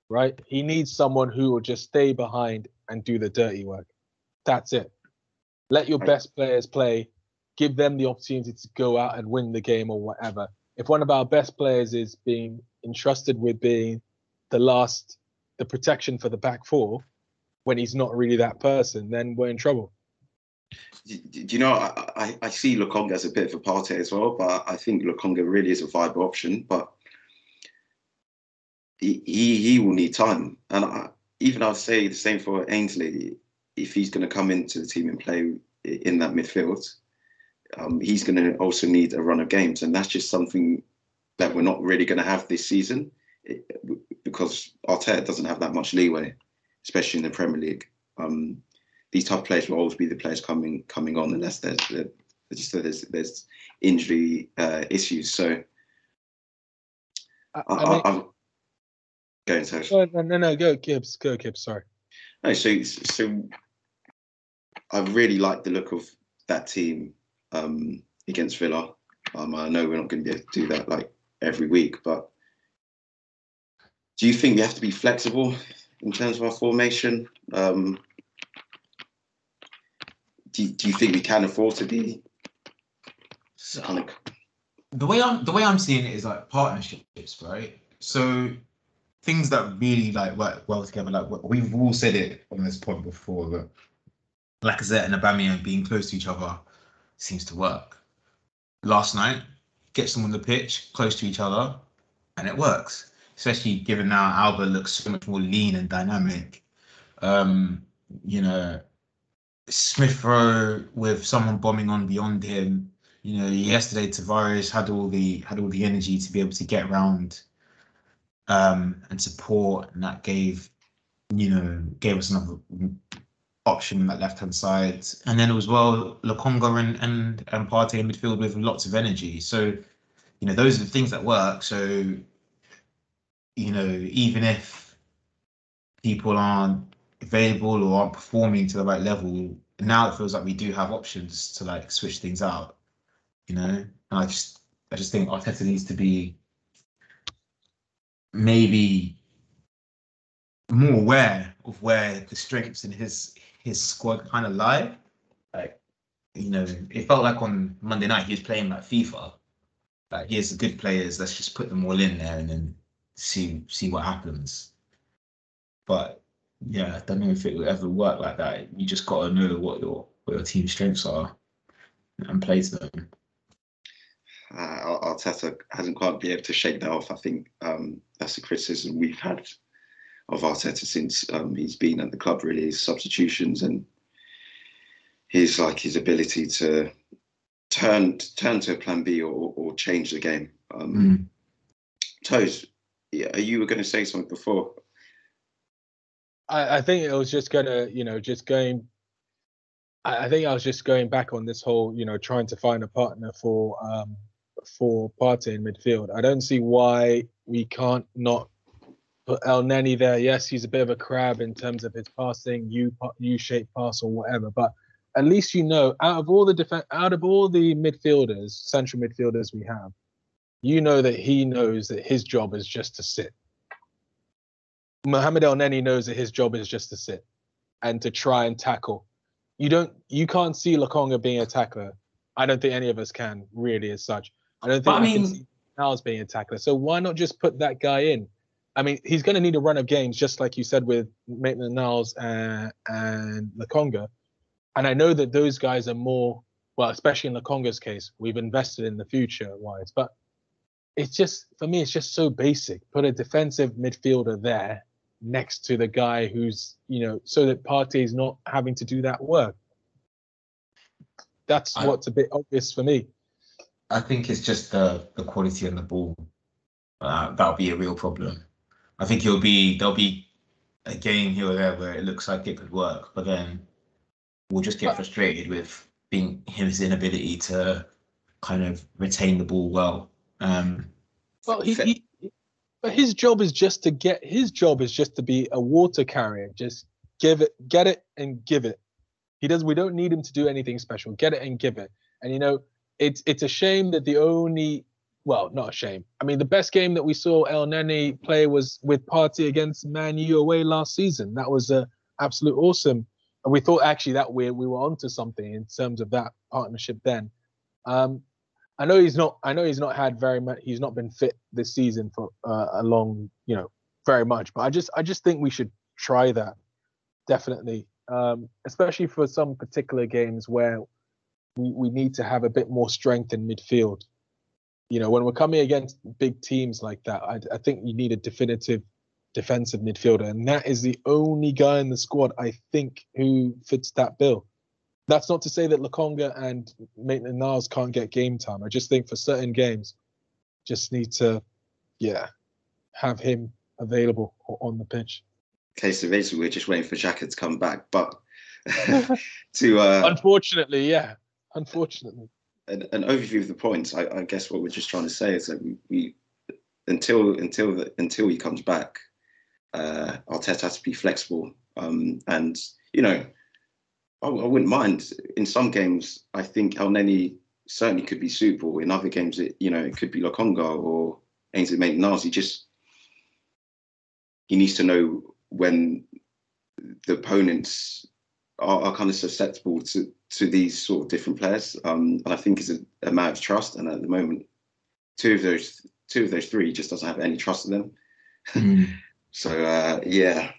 right? He needs someone who will just stay behind and do the dirty work. That's it. Let your best players play. Give them the opportunity to go out and win the game or whatever. If one of our best players is being entrusted with being the last, the protection for the back four, when he's not really that person, then we're in trouble. Do, you know, I, I, see Lokonga as a bit of a Partey as well, but I think Lokonga really is a viable option. But he he, he will need time, and I, even I'll say the same for Ainsley. If he's going to come into the team and play in that midfield, um, he's going to also need a run of games, and that's just something that we're not really going to have this season because Arteta doesn't have that much leeway, especially in the Premier League. Um, these of players will always be the players coming coming on unless there's there's just there's there's injury uh, issues. So I, I, I mean, I, I'm going to no, no, no, go Kibbs, go Kibbs. Sorry. no. So so I really like the look of that team um, against Villa. Um, I know we're not going to be able to do that like every week, but do you think we have to be flexible in terms of our formation? Um, do, you- do you think we can afford to be So kind of the way I'm the way I'm seeing it is like partnerships, right? So things that really like work well together. Like we've all said it on this point before, but Lacazette and Aubameyang being close to each other seems to work. Last night, get them on the pitch close to each other, and it works. Especially given now Auba looks so much more lean and dynamic. Um, you know, Smith Rowe with someone bombing on beyond him you know, yesterday Tavares had all the had all the energy to be able to get around um, and support, and that gave you know gave us another option on that left hand side, and then as well Lokonga and and and Partey in midfield with lots of energy. So you know those are the things that work. So you know even if people aren't available or aren't performing to the right level, now it feels like we do have options to like switch things out you know. And I just, I just think Arteta needs to be maybe more aware of where the strengths in his his squad kind of lie. Like, you know, it felt like on Monday night he was playing like FIFA. Like, here's the good players. Let's just put them all in there and then see see what happens. But yeah, I don't know if it will ever work like that. You just got to know what your what your team strengths are and play to them. uh, Arteta hasn't quite been able to shake that off. I think um, that's the criticism we've had of Arteta since um, he's been at the club. Really, his substitutions and his like his ability to turn turn to a plan B or, or change the game. Um, Mm. Toes, yeah, you were going to say something before. I, I think it was just gonna, you know, just going. I, I think I was just going back on this whole, you know, trying to find a partner for um for Partey in midfield. I don't see why we can't not put Elneny there. Yes, he's a bit of a crab in terms of his passing, U U shaped pass or whatever, but at least you know out of all the def- out of all the midfielders, central midfielders we have, you know that he knows that his job is just to sit. Mohamed Elneny knows that his job is just to sit and to try and tackle. You don't you can't see Lokonga being a tackler. I don't think any of us can really as such. I don't think But I I can mean- see Niles being a tackler. So why not just put that guy in? I mean, he's going to need a run of games, just like you said with Maitland Niles and, and Lokonga. And I know that those guys are more, well, especially in Lokonga's case, we've invested in the future wise. But it's just, for me, it's just so basic. Put a defensive midfielder there next to the guy who's, you know, so that Partey is not having to do that work. That's I- what's a bit obvious for me. I think it's just the the quality on the ball. Uh, that'll be a real problem. I think it'll be there'll be a game here or there where it looks like it could work, but then we'll just get frustrated with being his inability to kind of retain the ball well. Um, Well, he, he, but his job is just to get. His job is just to be a water carrier. Just give it, get it, and give it. He does. We don't need him to do anything special. Get it and give it. And you know, it's it's a shame that the only, well, not a shame. I mean, the best game that we saw Elneny play was with Partey against Man U away last season. That was a absolute awesome. And we thought actually that we we were onto something in terms of that partnership then. Um, I know he's not. I know he's not had very much. He's not been fit this season for uh, a long, you know, very much. But I just, I just think we should try that definitely, um, especially for some particular games where we, we need to have a bit more strength in midfield. You know, when we're coming against big teams like that, I, I think you need a definitive defensive midfielder, and that is the only guy in the squad I think who fits that bill. That's not to say that Lokonga and Maitland Niles can't get game time. I just think for certain games, just need to, yeah, have him available o- on the pitch. Case of is we're just waiting for Xhaka to come back, but to uh, Unfortunately, yeah, unfortunately. An, an overview of the points, I, I guess what we're just trying to say is that we, we until until the, until he comes back, uh, Arteta has to be flexible. Um, and you know, I, I wouldn't mind in some games. I think Elneny certainly could be suitable. In other games, it you know it could be Lokonga or Ainsley Maitland-Niles. He just he needs to know when the opponents are, are kind of susceptible to to these sort of different players. Um, and I think it's a, matter of trust. And at the moment, two of those two of those three just doesn't have any trust in them. mm, So uh, yeah,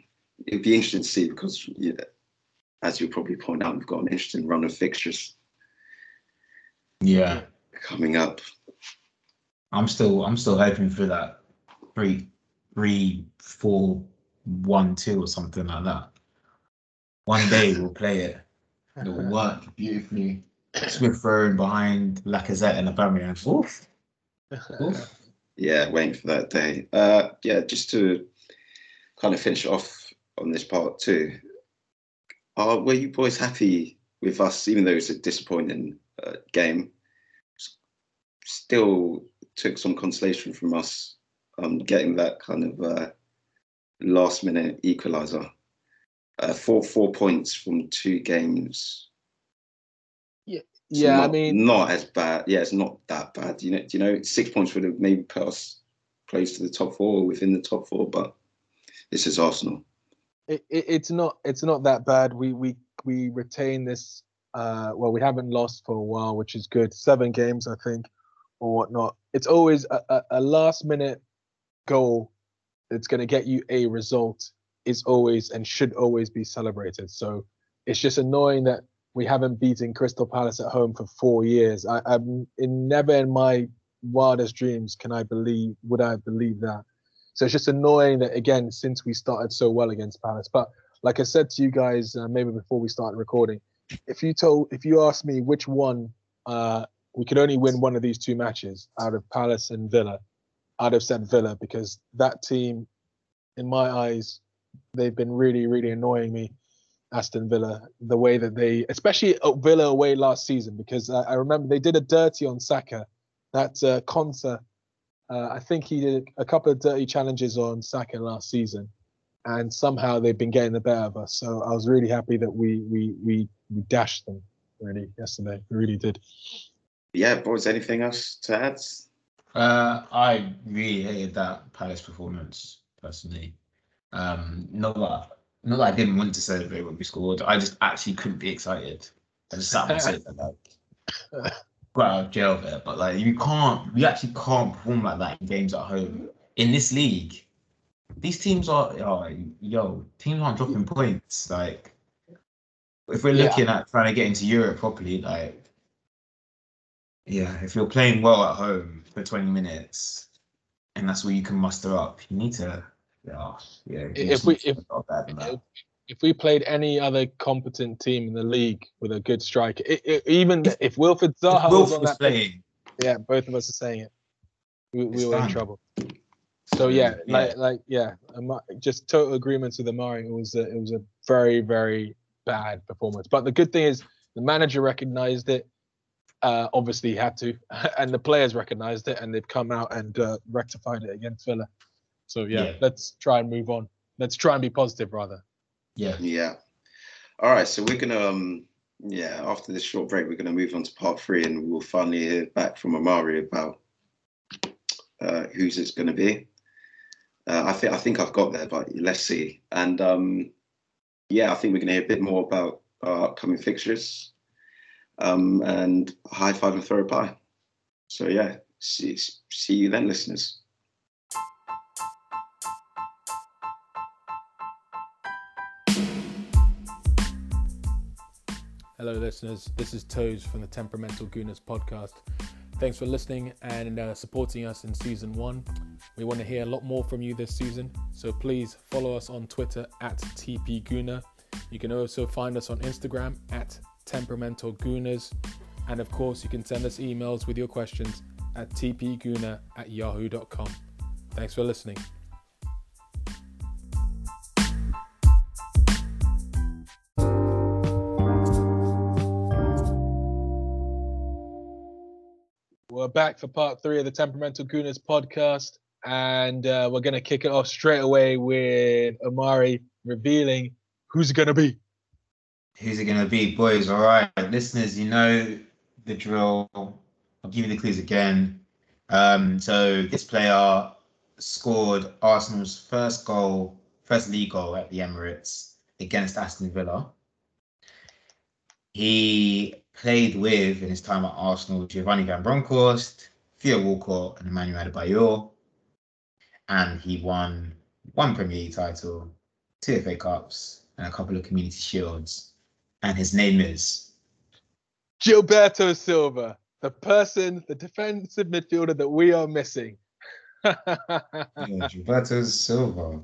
it'd be interesting to see because yeah, as you'll probably point out, we've got an interesting run of fixtures yeah, coming up. I'm still I'm still hoping for that three three four one two or something like that. One day we'll play it. It will work beautifully. Smith Rowe behind Lacazette and Aubameyang. Oof. Oof. Yeah, waiting for that day. Uh, yeah, just to kind of finish off on this part too. Uh, were you boys happy with us, even though it's a disappointing uh, game? Still took some consolation from us um, getting that kind of uh, last minute equaliser. Uh, four four points from two games. It's yeah, I mean, not as bad. Yeah, it's not that bad. You know, do you know, six points would have maybe put us close to the top four, or within the top four. But this is Arsenal. it, it, it's not it's not that bad. We we we retain this. Uh, well, we haven't lost for a while, which is good. Seven games, I think, or whatnot. It's always a, a, a last minute goal that's going to get you a result. Is always and should always be celebrated. So it's just annoying that we haven't beaten Crystal Palace at home for four years. I, in never in my wildest dreams can I believe would I believe that. So it's just annoying that again, since we started so well against Palace. But like I said to you guys, uh, maybe before we started recording, if you told, if you asked me which one uh, we could only win one of these two matches out of Palace and Villa. I'd have said Villa because that team, in my eyes, they've been really, really annoying me. Aston Villa, the way that they, especially Villa away last season, because I, I remember they did a dirty on Saka. That uh, Konsa, uh, I think he did a couple of dirty challenges on Saka last season, and somehow they've been getting the better of us. So I was really happy that we we we, we dashed them really yesterday. We really did. Yeah, boys. Anything else to add? Uh, I really hated that Palace performance personally. Um, not that not that I didn't want to celebrate when we scored. I just actually couldn't be excited. I just sat and said like got out of jail there. But like you can't, you actually can't perform like that in games at home in this league. These teams are, oh, yo, teams aren't dropping points. Like if we're looking yeah. at trying to get into Europe properly, like yeah, if you're playing well at home for 20 minutes and that's what you can muster up, you need to yeah, yeah. If we if, if, if we played any other competent team in the league with a good striker, it, it, even if, if Wilfried Zaha was on that playing, yeah, both of us are saying it. We, we were in trouble. So yeah, yeah, like like yeah, just total agreement with Amari. It was a, it was a very very bad performance. But the good thing is the manager recognized it uh, obviously he had to, and the players recognised it, and they've come out and uh, rectified it against Villa. So yeah, yeah, let's try and move on. Let's try and be positive, rather. Yeah. Yeah. All right, so we're gonna um yeah after this short break we're gonna move on to part three, and we'll finally hear back from Amari about uh, who's it's gonna be. Uh, I think I think I've got there, but let's see. And um, yeah, I think we're gonna hear a bit more about our upcoming fixtures um, and high five and throw a pie. So yeah, see, see you then, listeners. Hello, listeners. This is Toes from the Temperamental Gooners podcast. Thanks for listening and uh, supporting us in season one. We want to hear a lot more from you this season, so please follow us on Twitter at TPGooner. You can also find us on Instagram at temperamental gooners. And of course, you can send us emails with your questions at tpgooner at yahoo.com. Thanks for listening. Back for part three of the Temperamental Gooners podcast, and uh, we're going to kick it off straight away with Amari revealing who's it going to be. Who's it going to be, boys? All right, listeners, you know the drill. I'll give you the clues again. Um, so this player scored Arsenal's first goal, first league goal at the Emirates against Aston Villa. He played with in his time at Arsenal Giovanni Van Bronckhorst, Theo Walcott, and Emmanuel Adebayor, and he won one Premier League title, two FA Cups, and a couple of Community Shields and his name is Gilberto Silva, the person, the defensive midfielder that we are missing. yeah, Gilberto Silva.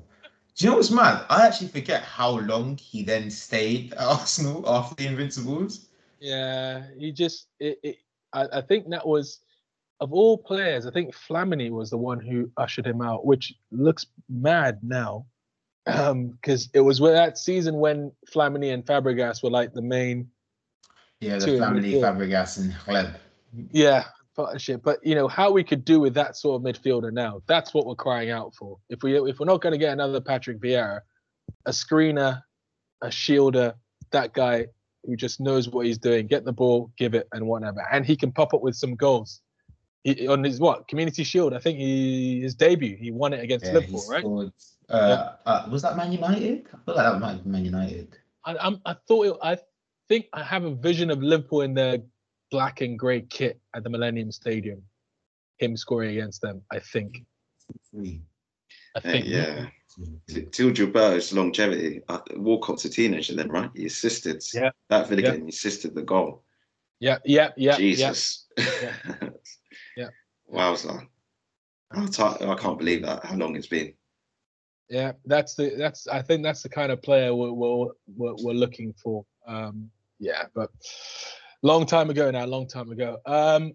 Do you know what's mad? I actually forget how long he then stayed at Arsenal after the Invincibles. Yeah, he just. It, it, I, I think that was of all players. I think Flamini was the one who ushered him out, which looks mad now because um, it was that season when Flamini and Fabregas were like the main. Yeah, the Flamini, Fabregas, and Hleb. Yeah, partnership. But you know how we could do with that sort of midfielder now. That's what we're crying out for. If we if we're not going to get another Patrick Vieira, a screener, a shielder, that guy who just knows what he's doing, get the ball, give it, and whatever, and he can pop up with some goals. He, on his what Community Shield? I think he his debut. He won it against yeah, Liverpool, right? Uh, uh, was that Man United? I feel like that might be Man United. I, I'm, I thought it, I think I have a vision of Liverpool in their black and grey kit at the Millennium Stadium. Him scoring against them, I think. I think. Uh, yeah. Till Gilberto's longevity, uh, Walcott's a teenager then, right? He assisted yeah. that Villa yeah. he assisted the goal. Yeah, yeah, yeah. Jesus. Yeah. yeah. Wowza. I I can't believe that, how long it's been. Yeah, that's the that's I think that's the kind of player we're we're, we're, we're looking for. Um, yeah, but long time ago now, long time ago. Um,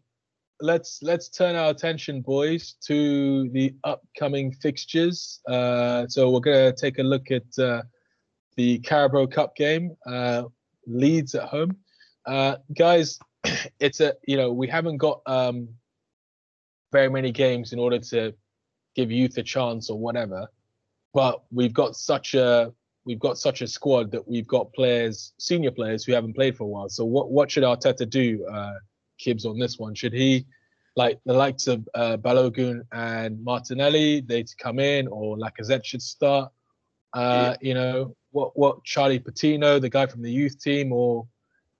let's let's turn our attention, boys, to the upcoming fixtures. Uh, so we're gonna take a look at uh, the Carabao Cup game, uh, Leeds at home. Uh, guys, it's a you know we haven't got um, very many games in order to give youth a chance or whatever, but we've got such a we've got such a squad that we've got players, senior players who haven't played for a while. So what what should Arteta do, Kibbs, on this one? Should he like the likes of uh, Balogun and Martinelli, they to come in, or Lacazette should start? Uh, you know, what what Charlie Patino, the guy from the youth team, or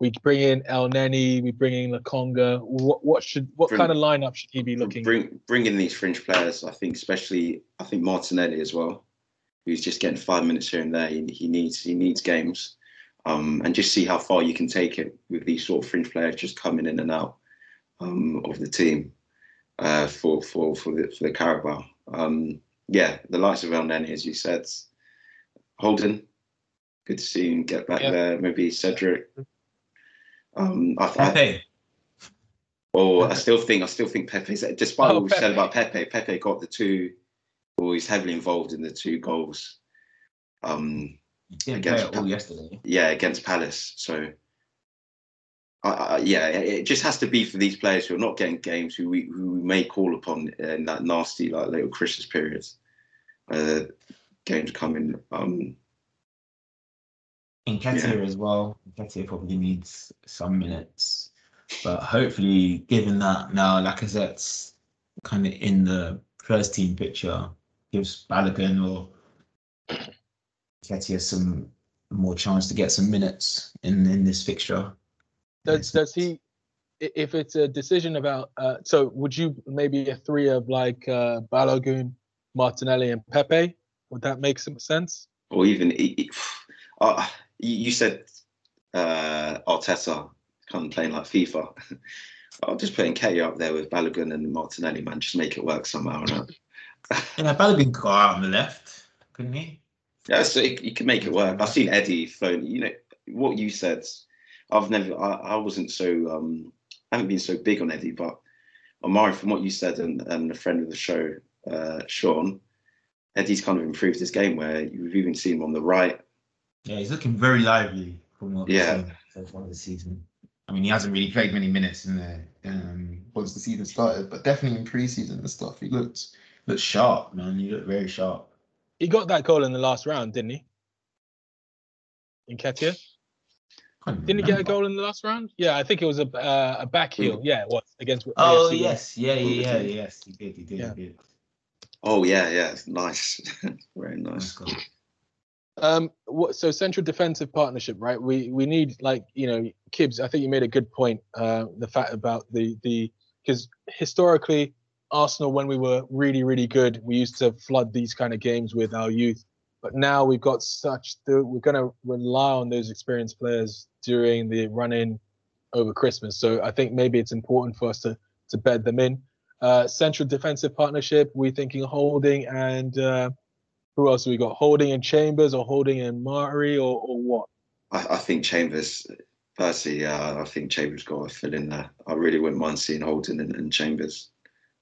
we bring in Elneny, we bring in Lokonga. What what should what Bring- kind of lineup should he be looking? Bring bring in these fringe players. I think, especially I think Martinelli as well, who's just getting five minutes here and there. He, he needs he needs games, um, and just see how far you can take it with these sort of fringe players just coming in and out um, of the team uh, for for for the for the Carabao. Um, yeah, the likes of Elneny, as you said, Holding. Good to see him get back Yeah. there. Maybe Cedric. Um, I, I, Pepe. or I still think I still think Pepe's despite Oh, what we said about Pepe, Pepe got the two or he's heavily involved in the two goals. Um Play Against all Pa- yesterday. yeah, against Palace. So I, I, yeah, it just has to be for these players who are not getting games, who we who we may call upon in that nasty like little Christmas periods. Uh, games coming. Um, Nketiah as well. Nketiah probably needs some minutes, but hopefully, given that now Lacazette's kind of in the first team picture, gives Balogun or Nketiah some more chance to get some minutes in in this fixture. Does does he? If it's a decision about, uh, so would you maybe a three of like uh, Balogun, Martinelli, and Pepe? Would that make some sense? or even uh, you you said uh, Arteta kind of playing like FIFA. I'll just put Nketiah up there with Balogun and Martinelli, man. Just make it work somehow. Right? Yeah, Balogun could go out on the left, couldn't he? Yeah, so it, you can make it work. I've seen Eddie phone. You know what you said. I've never. I, I wasn't so. Um, I haven't been so big on Eddie, but Omari, from what you said, and, and a friend of the show, uh, Sean, Eddie's kind of improved his game. Where you've even seen him on the right. Yeah, he's looking very lively from what Yeah. so far this season. I mean, he hasn't really played many minutes in there um, once the season started, but definitely in pre-season and stuff, he looked looked sharp, man. He looked very sharp. He got that goal in the last round, didn't he? In Can't Didn't he get a goal in the last round? Yeah, I think it was a uh, a back heel. Yeah, it was against. Oh AFC. yes, yeah, yeah, yeah, Wimbledon. yes, he did, he did, Yeah. he did. Oh yeah, yeah, nice, very nice. Nice goal. Um, what, so central defensive partnership, right? We we need like you know, Kibbs. I think you made a good point. Uh, the fact about the the because historically, Arsenal when we were really really good, we used to flood these kind of games with our youth. But now we've got such the we're going to rely on those experienced players during the run in over Christmas. So I think maybe it's important for us to to bed them in. Uh, central defensive partnership. we're thinking Holding and. Uh, who else we got? Holding and Chambers or Holding and Mari or, or what? I, I think Chambers, Percy, yeah, I think Chambers got a fill in there. I really wouldn't mind seeing Holding and, and Chambers.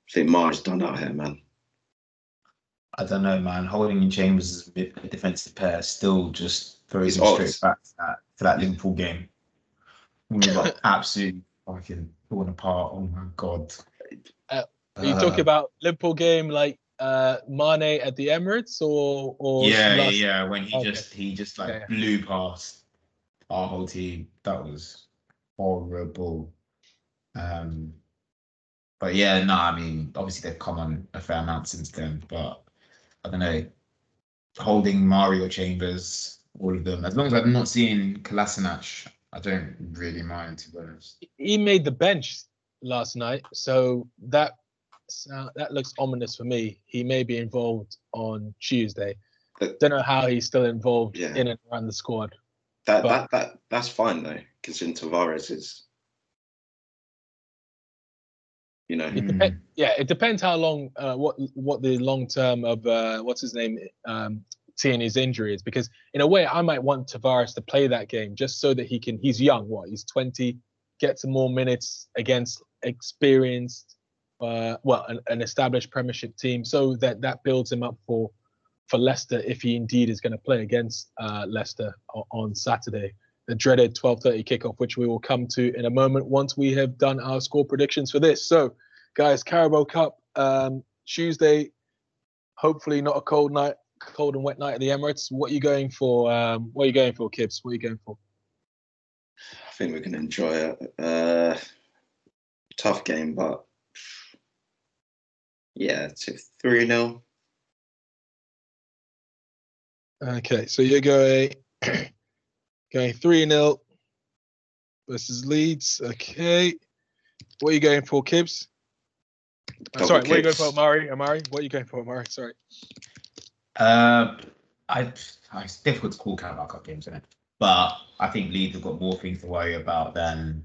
I think Mar's done out here, man. I don't know, man. Holding in Chambers as a mid- defensive pair still just throws It's him straight back to that, to that Liverpool game. We got absolutely fucking torn apart. Oh my god. Uh, Are you Uh, talking about Liverpool game like uh Mane at the Emirates or or yeah, last- yeah. When he Okay. just he just like Yeah, yeah. blew past our whole team. That was horrible. Um, but yeah, no, I mean, obviously they've come on a fair amount since then. But I don't know, holding Mario Chambers, all of them. As long as I'm not seeing Kolasinac, I don't really mind to be honest. He made the bench last night, so that so that looks ominous for me. He may be involved on Tuesday. But- Don't know how he's still involved Yeah. in and around the squad. That But- that that that's fine though, considering Tavares is, you know, It Mm. depen- yeah, it depends how long, uh, what what the long term of uh, what's his name, um, Tierney's injury is. Because in a way, I might want Tavares to play that game just so that he can. He's young, what? He's twenty, get some more minutes against experienced, uh, well, an, an, established Premiership team, so that that builds him up for for Leicester if he indeed is going to play against uh, Leicester on, on Saturday. The dreaded 12:30 kickoff, which we will come to in a moment once we have done our score predictions for this. So, guys, Carabao Cup um, Tuesday. Hopefully, not a cold night, cold and wet night at the Emirates. What are you going for? Um, what are you going for, Kibbs? What are you going for? I think we can enjoy a Uh, tough game, but yeah, two, three 0 Okay, so you're going going three 0 versus Leeds. Okay, what are you going for, Kibbs? Uh, sorry, what are you going for, Murray? Amari, what are you going for, Murray? Sorry. Uh, I, it's difficult to call Carabao Cup games, isn't it? But I think Leeds have got more things to worry about than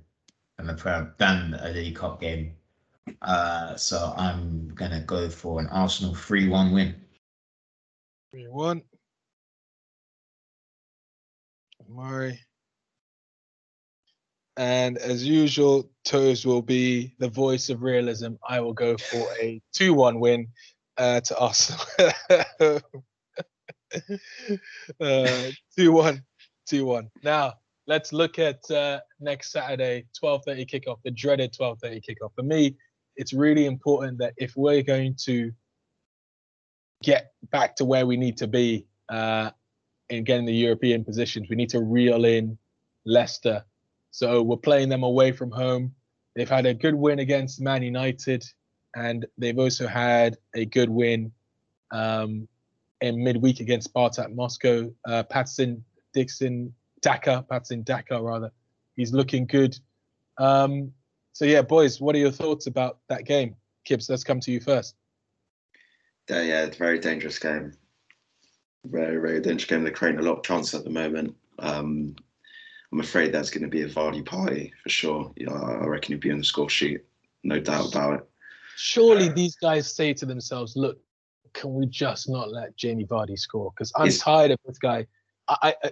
than the than a League Cup game. Uh, so I'm gonna go for an Arsenal three-one win. Three-one. Murray. And as usual, Toes will be the voice of realism. I will go for a 2 1 win uh, to Arsenal. uh, 2 1. 2 1. Now, let's look at uh, next Saturday, 12.30 kickoff, the dreaded 12.30 kickoff. For me, it's really important that if we're going to get back to where we need to be uh, in getting the European positions, we need to reel in Leicester so we're playing them away from home. They've had a good win against Man United, and they've also had a good win um, in midweek against Spartak Moscow. Uh, Patson Dixon Daka, Patson Daka rather, he's looking good. Um, so yeah, boys, what are your thoughts about that game? Kibbs, let's come to you first. Yeah, yeah, it's a very dangerous game. Very, very dangerous game. They're creating a lot of chance at the moment. Um, I'm afraid that's going to be a Vardy party for sure. Yeah, I reckon he'll be on the score sheet, no doubt about it. Surely these guys say to themselves, "Look, can we just not let Jamie Vardy score? Because I'm tired of this guy." I, I,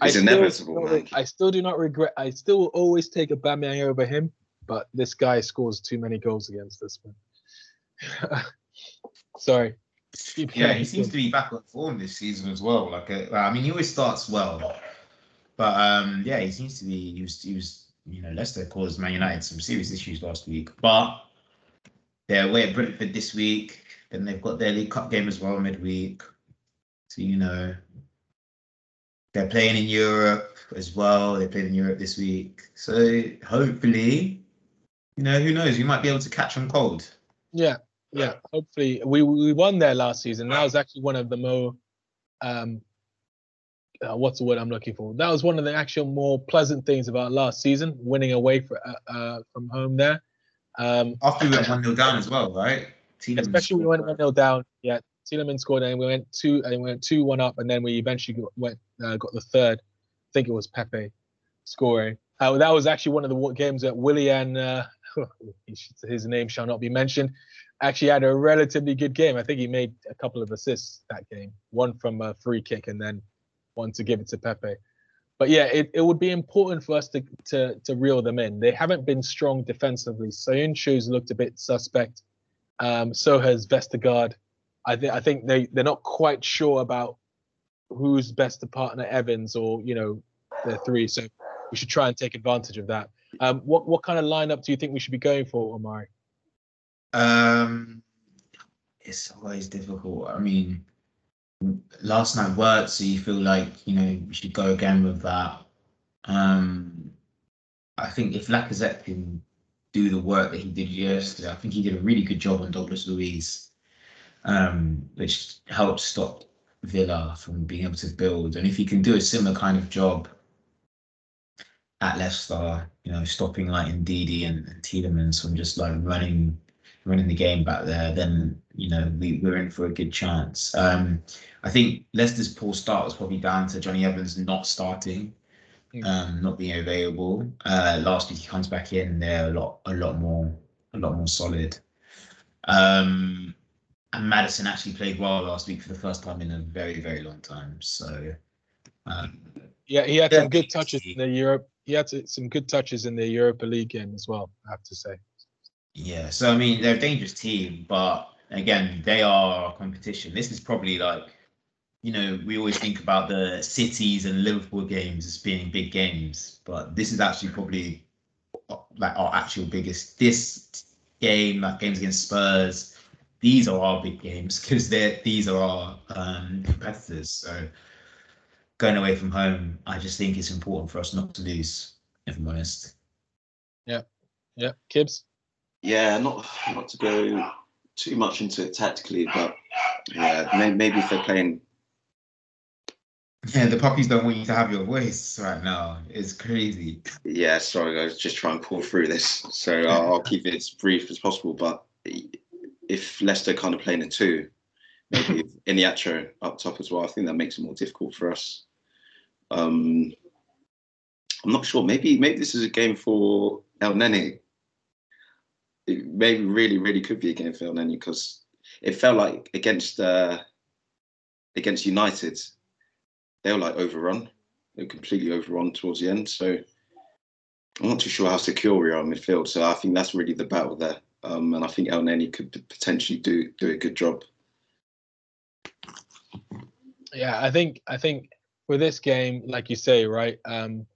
I it's inevitable, still, I still do not regret. I still will always take Aubameyang over him, but this guy scores too many goals against us. Man. Sorry. Yeah, he seems to be back on form this season as well. Like, uh, I mean, he always starts well, but um, yeah, he seems to be. He was. He was. You know, Leicester caused Man United some serious issues last week, but they're away at Brentford this week. Then they've got their League Cup game as well midweek. So you know, they're playing in Europe as well. They played in Europe this week. So hopefully, you know, who knows? We might be able to catch them cold. Yeah, yeah. Hopefully, we we won there last season. That was actually one of the more um, uh, what's the word I'm looking for? That was one of the actual more pleasant things about last season, winning away for, uh, uh, from home there. Um, After we went one 0 down as well, right? Tielemans especially we went one 0 down. Yeah, Tielemans scored, and we went two, and we went two one up, and then we eventually got, went uh, got the third. I think it was Pepe scoring. Uh, that was actually one of the games that Willian, uh, his name shall not be mentioned, actually had a relatively good game. I think he made a couple of assists that game, one from a free kick, and then one to give it to Pepe. But yeah, it, it would be important for us to, to to reel them in. They haven't been strong defensively. Söyüncü's looked a bit suspect. Um, so has Vestergaard. I think I think they they're not quite sure about who's best to partner Evans or you know the three. So we should try and take advantage of that. Um, what what kind of lineup do you think we should be going for, Omari? Um, it's always difficult. I mean, last night worked, so you feel like you know you should go again with that. Um, I think if Lacazette can do the work that he did yesterday, I think he did a really good job on Douglas Luiz, um, which helped stop Villa from being able to build. And if he can do a similar kind of job at Leicester, you know, stopping like Ndidi and, and Tielemans from just like running running the game back there, then you know we, we're in for a good chance. Um, I think Leicester's poor start was probably down to Jonny Evans not starting, um, not being available. Uh, last week he comes back in, they're a lot a lot more a lot more solid. Um, and Maddison actually played well last week for the first time in a very very long time. So um, Yeah, he had Yeah, some good touches in the Europe. He had some good touches in the Europa League game as well. I have to say. Yeah, so I mean they're a dangerous team, but again, they are competition. This is probably like, you know, we always think about the cities and Liverpool games as being big games, but this is actually probably like our actual biggest. This game, like games against Spurs, these are our big games because they're these are our um, competitors. So going away from home, I just think it's important for us not to lose. If I'm honest. Yeah. Yeah, Kibbs. Yeah, not not to go too much into it tactically, but yeah, maybe if they're playing, Yeah, the puppies don't want you to have your voice right now. It's crazy. yeah, sorry, I was just trying to pull through this, so I'll, I'll keep it as brief as possible. But if Leicester kind of playing a two, maybe Iheanacho up top as well, I think that makes it more difficult for us. Um, I'm not sure. Maybe maybe this is a game for Elneny. It maybe really really could be a game for Elneny because it felt like against uh, against United, they were like overrun. They were completely overrun towards the end. So I'm not too sure how secure we are in midfield. So I think that's really the battle there. Um, and I think El could potentially do do a good job. Yeah, I think I think for this game, like you say, right, um,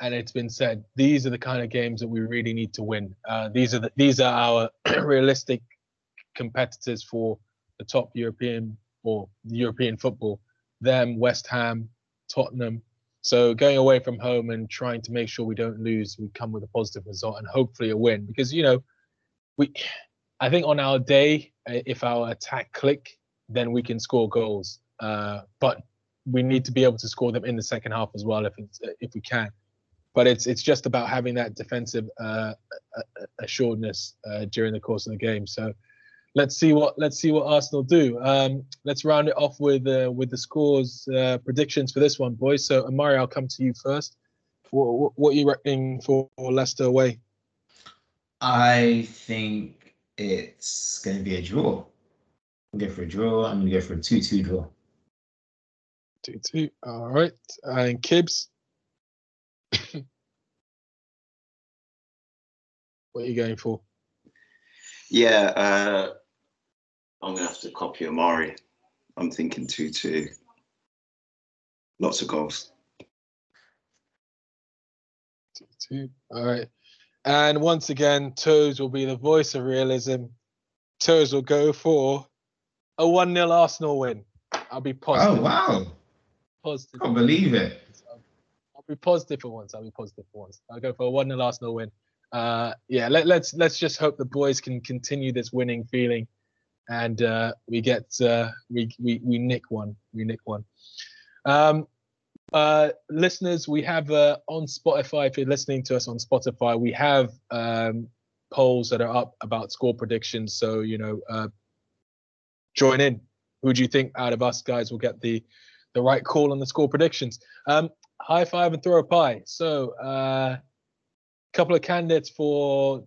and it's been said, these are the kind of games that we really need to win. Uh, these are the, these are our realistic competitors for the top European or European football. Them, West Ham, Tottenham. So going away from home and trying to make sure we don't lose, we come with a positive result and hopefully a win. Because you know, we, I think on our day, uh, if our attack click, then we can score goals. Uh, but we need to be able to score them in the second half as well, if if we can. But it's it's just about having that defensive uh, a- a- assuredness uh, during the course of the game. So let's see what let's see what Arsenal do. Um, let's round it off with uh, with the scores uh, predictions for this one, boys. So Amari, I'll come to you first. What, what, what are you reckoning for Leicester away? I think it's going to be a draw. I'm going to go for a draw. I'm going to go for a 2 2 draw. Two two. All right, and Kibbs. what are you going for? Yeah, uh, I'm gonna have to copy Amari. I'm thinking two two. Lots of goals. Two, two. All right. And once again, Toes will be the voice of realism. Toes will go for a 1 0 Arsenal win. I'll be positive. Oh, wow. Positive. I can't believe it. I'll be positive for once. I'll be positive for once. I'll go for a 1 0 Arsenal win. Uh, yeah, let, let's let's just hope the boys can continue this winning feeling, and uh, we get uh, we, we we nick one. We nick one. Um, uh, listeners, we have uh, on Spotify. If you're listening to us on Spotify, we have um, polls that are up about score predictions. So you know, uh, join in. Who do you think out of us guys will get the the right call on the score predictions? Um, high five and throw a pie. So, a uh, couple of candidates for.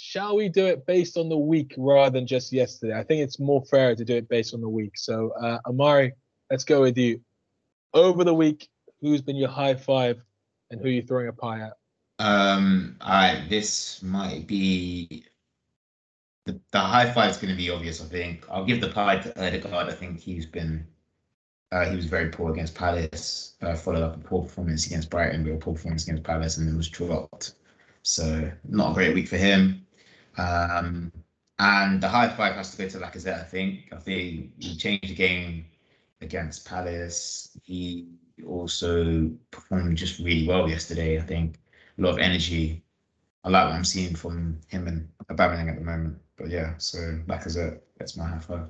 Shall we do it based on the week rather than just yesterday? I think it's more fair to do it based on the week. So, uh, Amari, let's go with you. Over the week, who's been your high five and who are you throwing a pie at? Um, right, this might be the, the high five is going to be obvious. I think I'll give the pie to Odegaard. I think he's been uh, he was very poor against Palace. Uh, followed up a poor performance against Brighton, real poor performance against Palace, and then was dropped. So not a great week for him. Um, and the high five has to go to Lacazette. I think. I think he changed the game against Palace. He also performed just really well yesterday. I think a lot of energy. I like what I'm seeing from him and Aubameyang at the moment. But yeah, so Lacazette, that's my high five.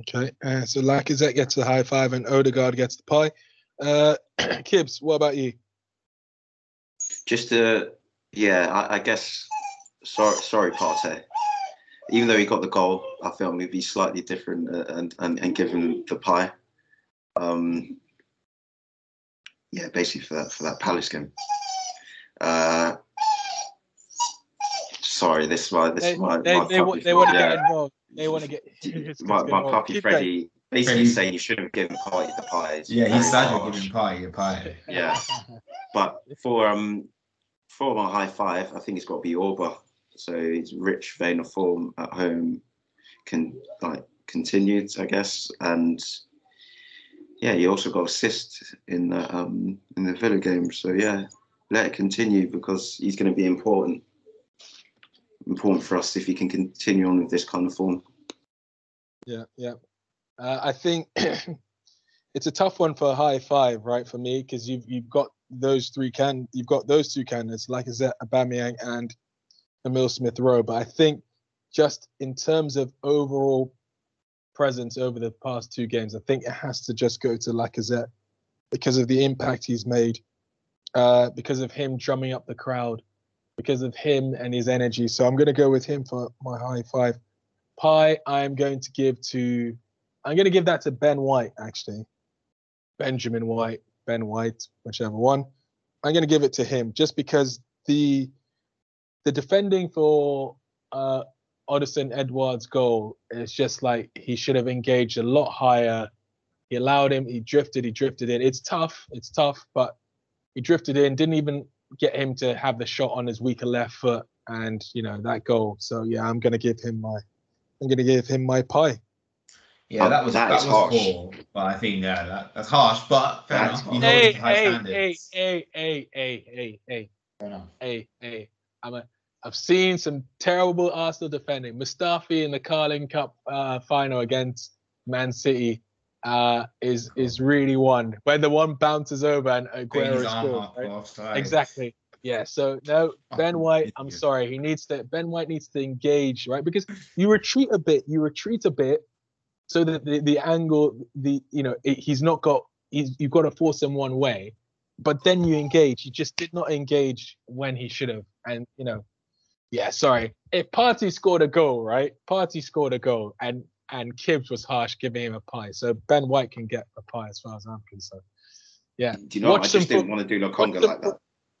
Okay, uh, so Lacazette gets the high five and Odegaard gets the pie. Uh, Kibbs, what about you? Just to, yeah, I, I guess. Sorry, sorry, Partey. Even though he got the goal, I felt maybe slightly different uh, and, and and given the pie. Um, yeah, basically for that for that Palace game. Uh, sorry, this is my this They, is my they, my they, they want to Freddy, get involved. They want to get. it's my, good my puppy Freddy basically Really? saying you shouldn't have given Partey the pie. Yeah, Very he started harsh. giving pie a pie. Yeah. But for um for my high five, I think it's got to be Auba. So his rich vein of form at home can like continued, I guess, and yeah, he also got assist in the um in the Villa game. So yeah, let it continue because he's going to be important important for us if he can continue on with this kind of form. Yeah, yeah. Uh, I think it's a tough one for a high five, right? For me, because you've you've got those three can you've got those two candidates, like Zet, Aubameyang, and Emil Smith Rowe. But I think just in terms of overall presence over the past two games, I think it has to just go to Lacazette because of the impact he's made, uh, because of him drumming up the crowd, because of him and his energy. So I'm going to go with him for my high five. Pie, I'm going to give to, I'm going to give that to Ben White, actually. Benjamin White, Ben White, whichever one. I'm going to give it to him just because the the defending for uh, Odsonne Edouard's goal is just like he should have engaged a lot higher. He allowed him, he drifted, he drifted in. It's tough, it's tough, but he drifted in, didn't even get him to have the shot on his weaker left foot, and you know that goal. So yeah, I'm gonna give him my, I'm gonna give him my pie. Yeah, that was that that, is was harsh. poor, but I think yeah, that, that's harsh. But fair That's enough. You harsh. hold it Hey, to high hey, hey, hey, hey, hey, hey, hey, Fair enough. hey, hey. I'm a, I've seen some terrible Arsenal defending. Mustafi in the Carling Cup uh, final against Man City uh, is is really one when the one bounces over and Aguero scores. right? Exactly. Yeah. So no, Ben White. I'm sorry. He needs to. Ben White needs to engage, right? Because you retreat a bit. You retreat a bit, so that the, the angle, the you know, it, he's not got. He's you've got to force him one way, but then you engage. He just did not engage when he should have, and you know, yeah. Sorry. If Partey scored a goal, right? Partey scored a goal, and and Kibbs was harsh giving him a pie. So Ben White can get a pie as far as I'm concerned. Yeah. Do you know? Watch I just some didn't foot- want to do watch Lokonga like that.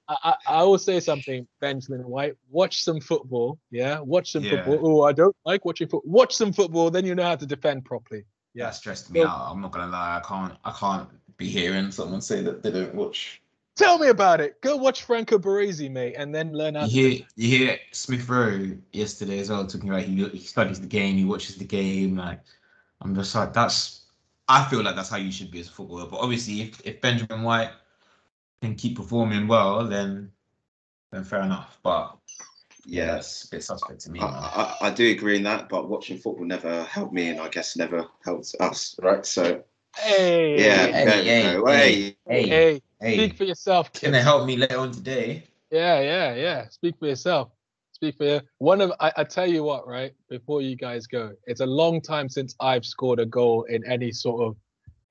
I, I, I will say something, Benjamin White. Watch some football. Yeah, watch some Yeah. football. Oh, I don't like watching football. Watch some football, then you know how to defend properly. Yeah, Yeah. that stressed me So- out. I'm not gonna lie. I can't. I can't be hearing someone say that they don't watch. Tell me about it. Go watch Franco Baresi, mate, and then learn how You to. hear, you hear Smith Rowe yesterday as well talking about he, he studies the game, he watches the game. Like, I'm just like, that's. I feel like that's how you should be as a footballer. But obviously, if, if Benjamin White can keep performing well, then then fair enough. But yeah, Yeah. that's a bit suspect to me. I. I, I do agree in that, but watching football never helped me, and I guess never helped us, right? So Hey, yeah, Hey, there we hey, go. hey. Hey, Hey, hey, speak for yourself, kid. gonna help me later on today. Yeah, yeah, yeah. Speak for yourself. Speak for you. One of I, I tell you what, right? Before you guys go, it's a long time since I've scored a goal in any sort of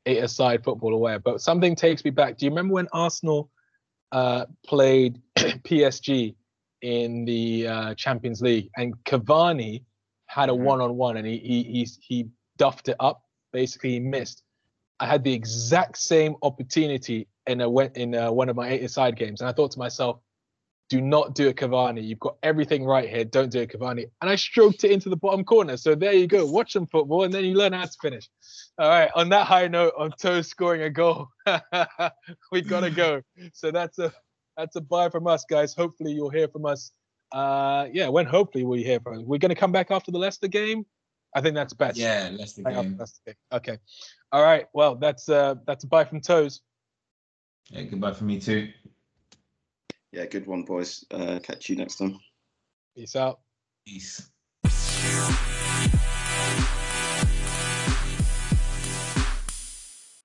eight-a-side football away. But something takes me back. Do you remember when Arsenal uh, played PSG in the uh, Champions League and Cavani had a Mhm. one-on-one and he he he he duffed it up. Basically, he missed. I had the exact same opportunity in a in uh one of my eight-a-side games, and I thought to myself, "Do not do it, Cavani. You've got everything right here. Don't do it, Cavani." And I stroked it into the bottom corner. So there you go. Watch some football, and then you learn how to finish. All right. On that high note of Toe scoring a goal, we gotta go. So that's a that's a bye from us, guys. Hopefully you'll hear from us. Uh, yeah. When hopefully we hear from us. We're gonna come back after the Leicester game. I think that's best. Yeah, up, game. that's game. Okay. All right. Well, that's uh that's a bye from Toes. Yeah, goodbye for me too. yeah, good one, boys. Uh, catch you next time. Peace out. Peace.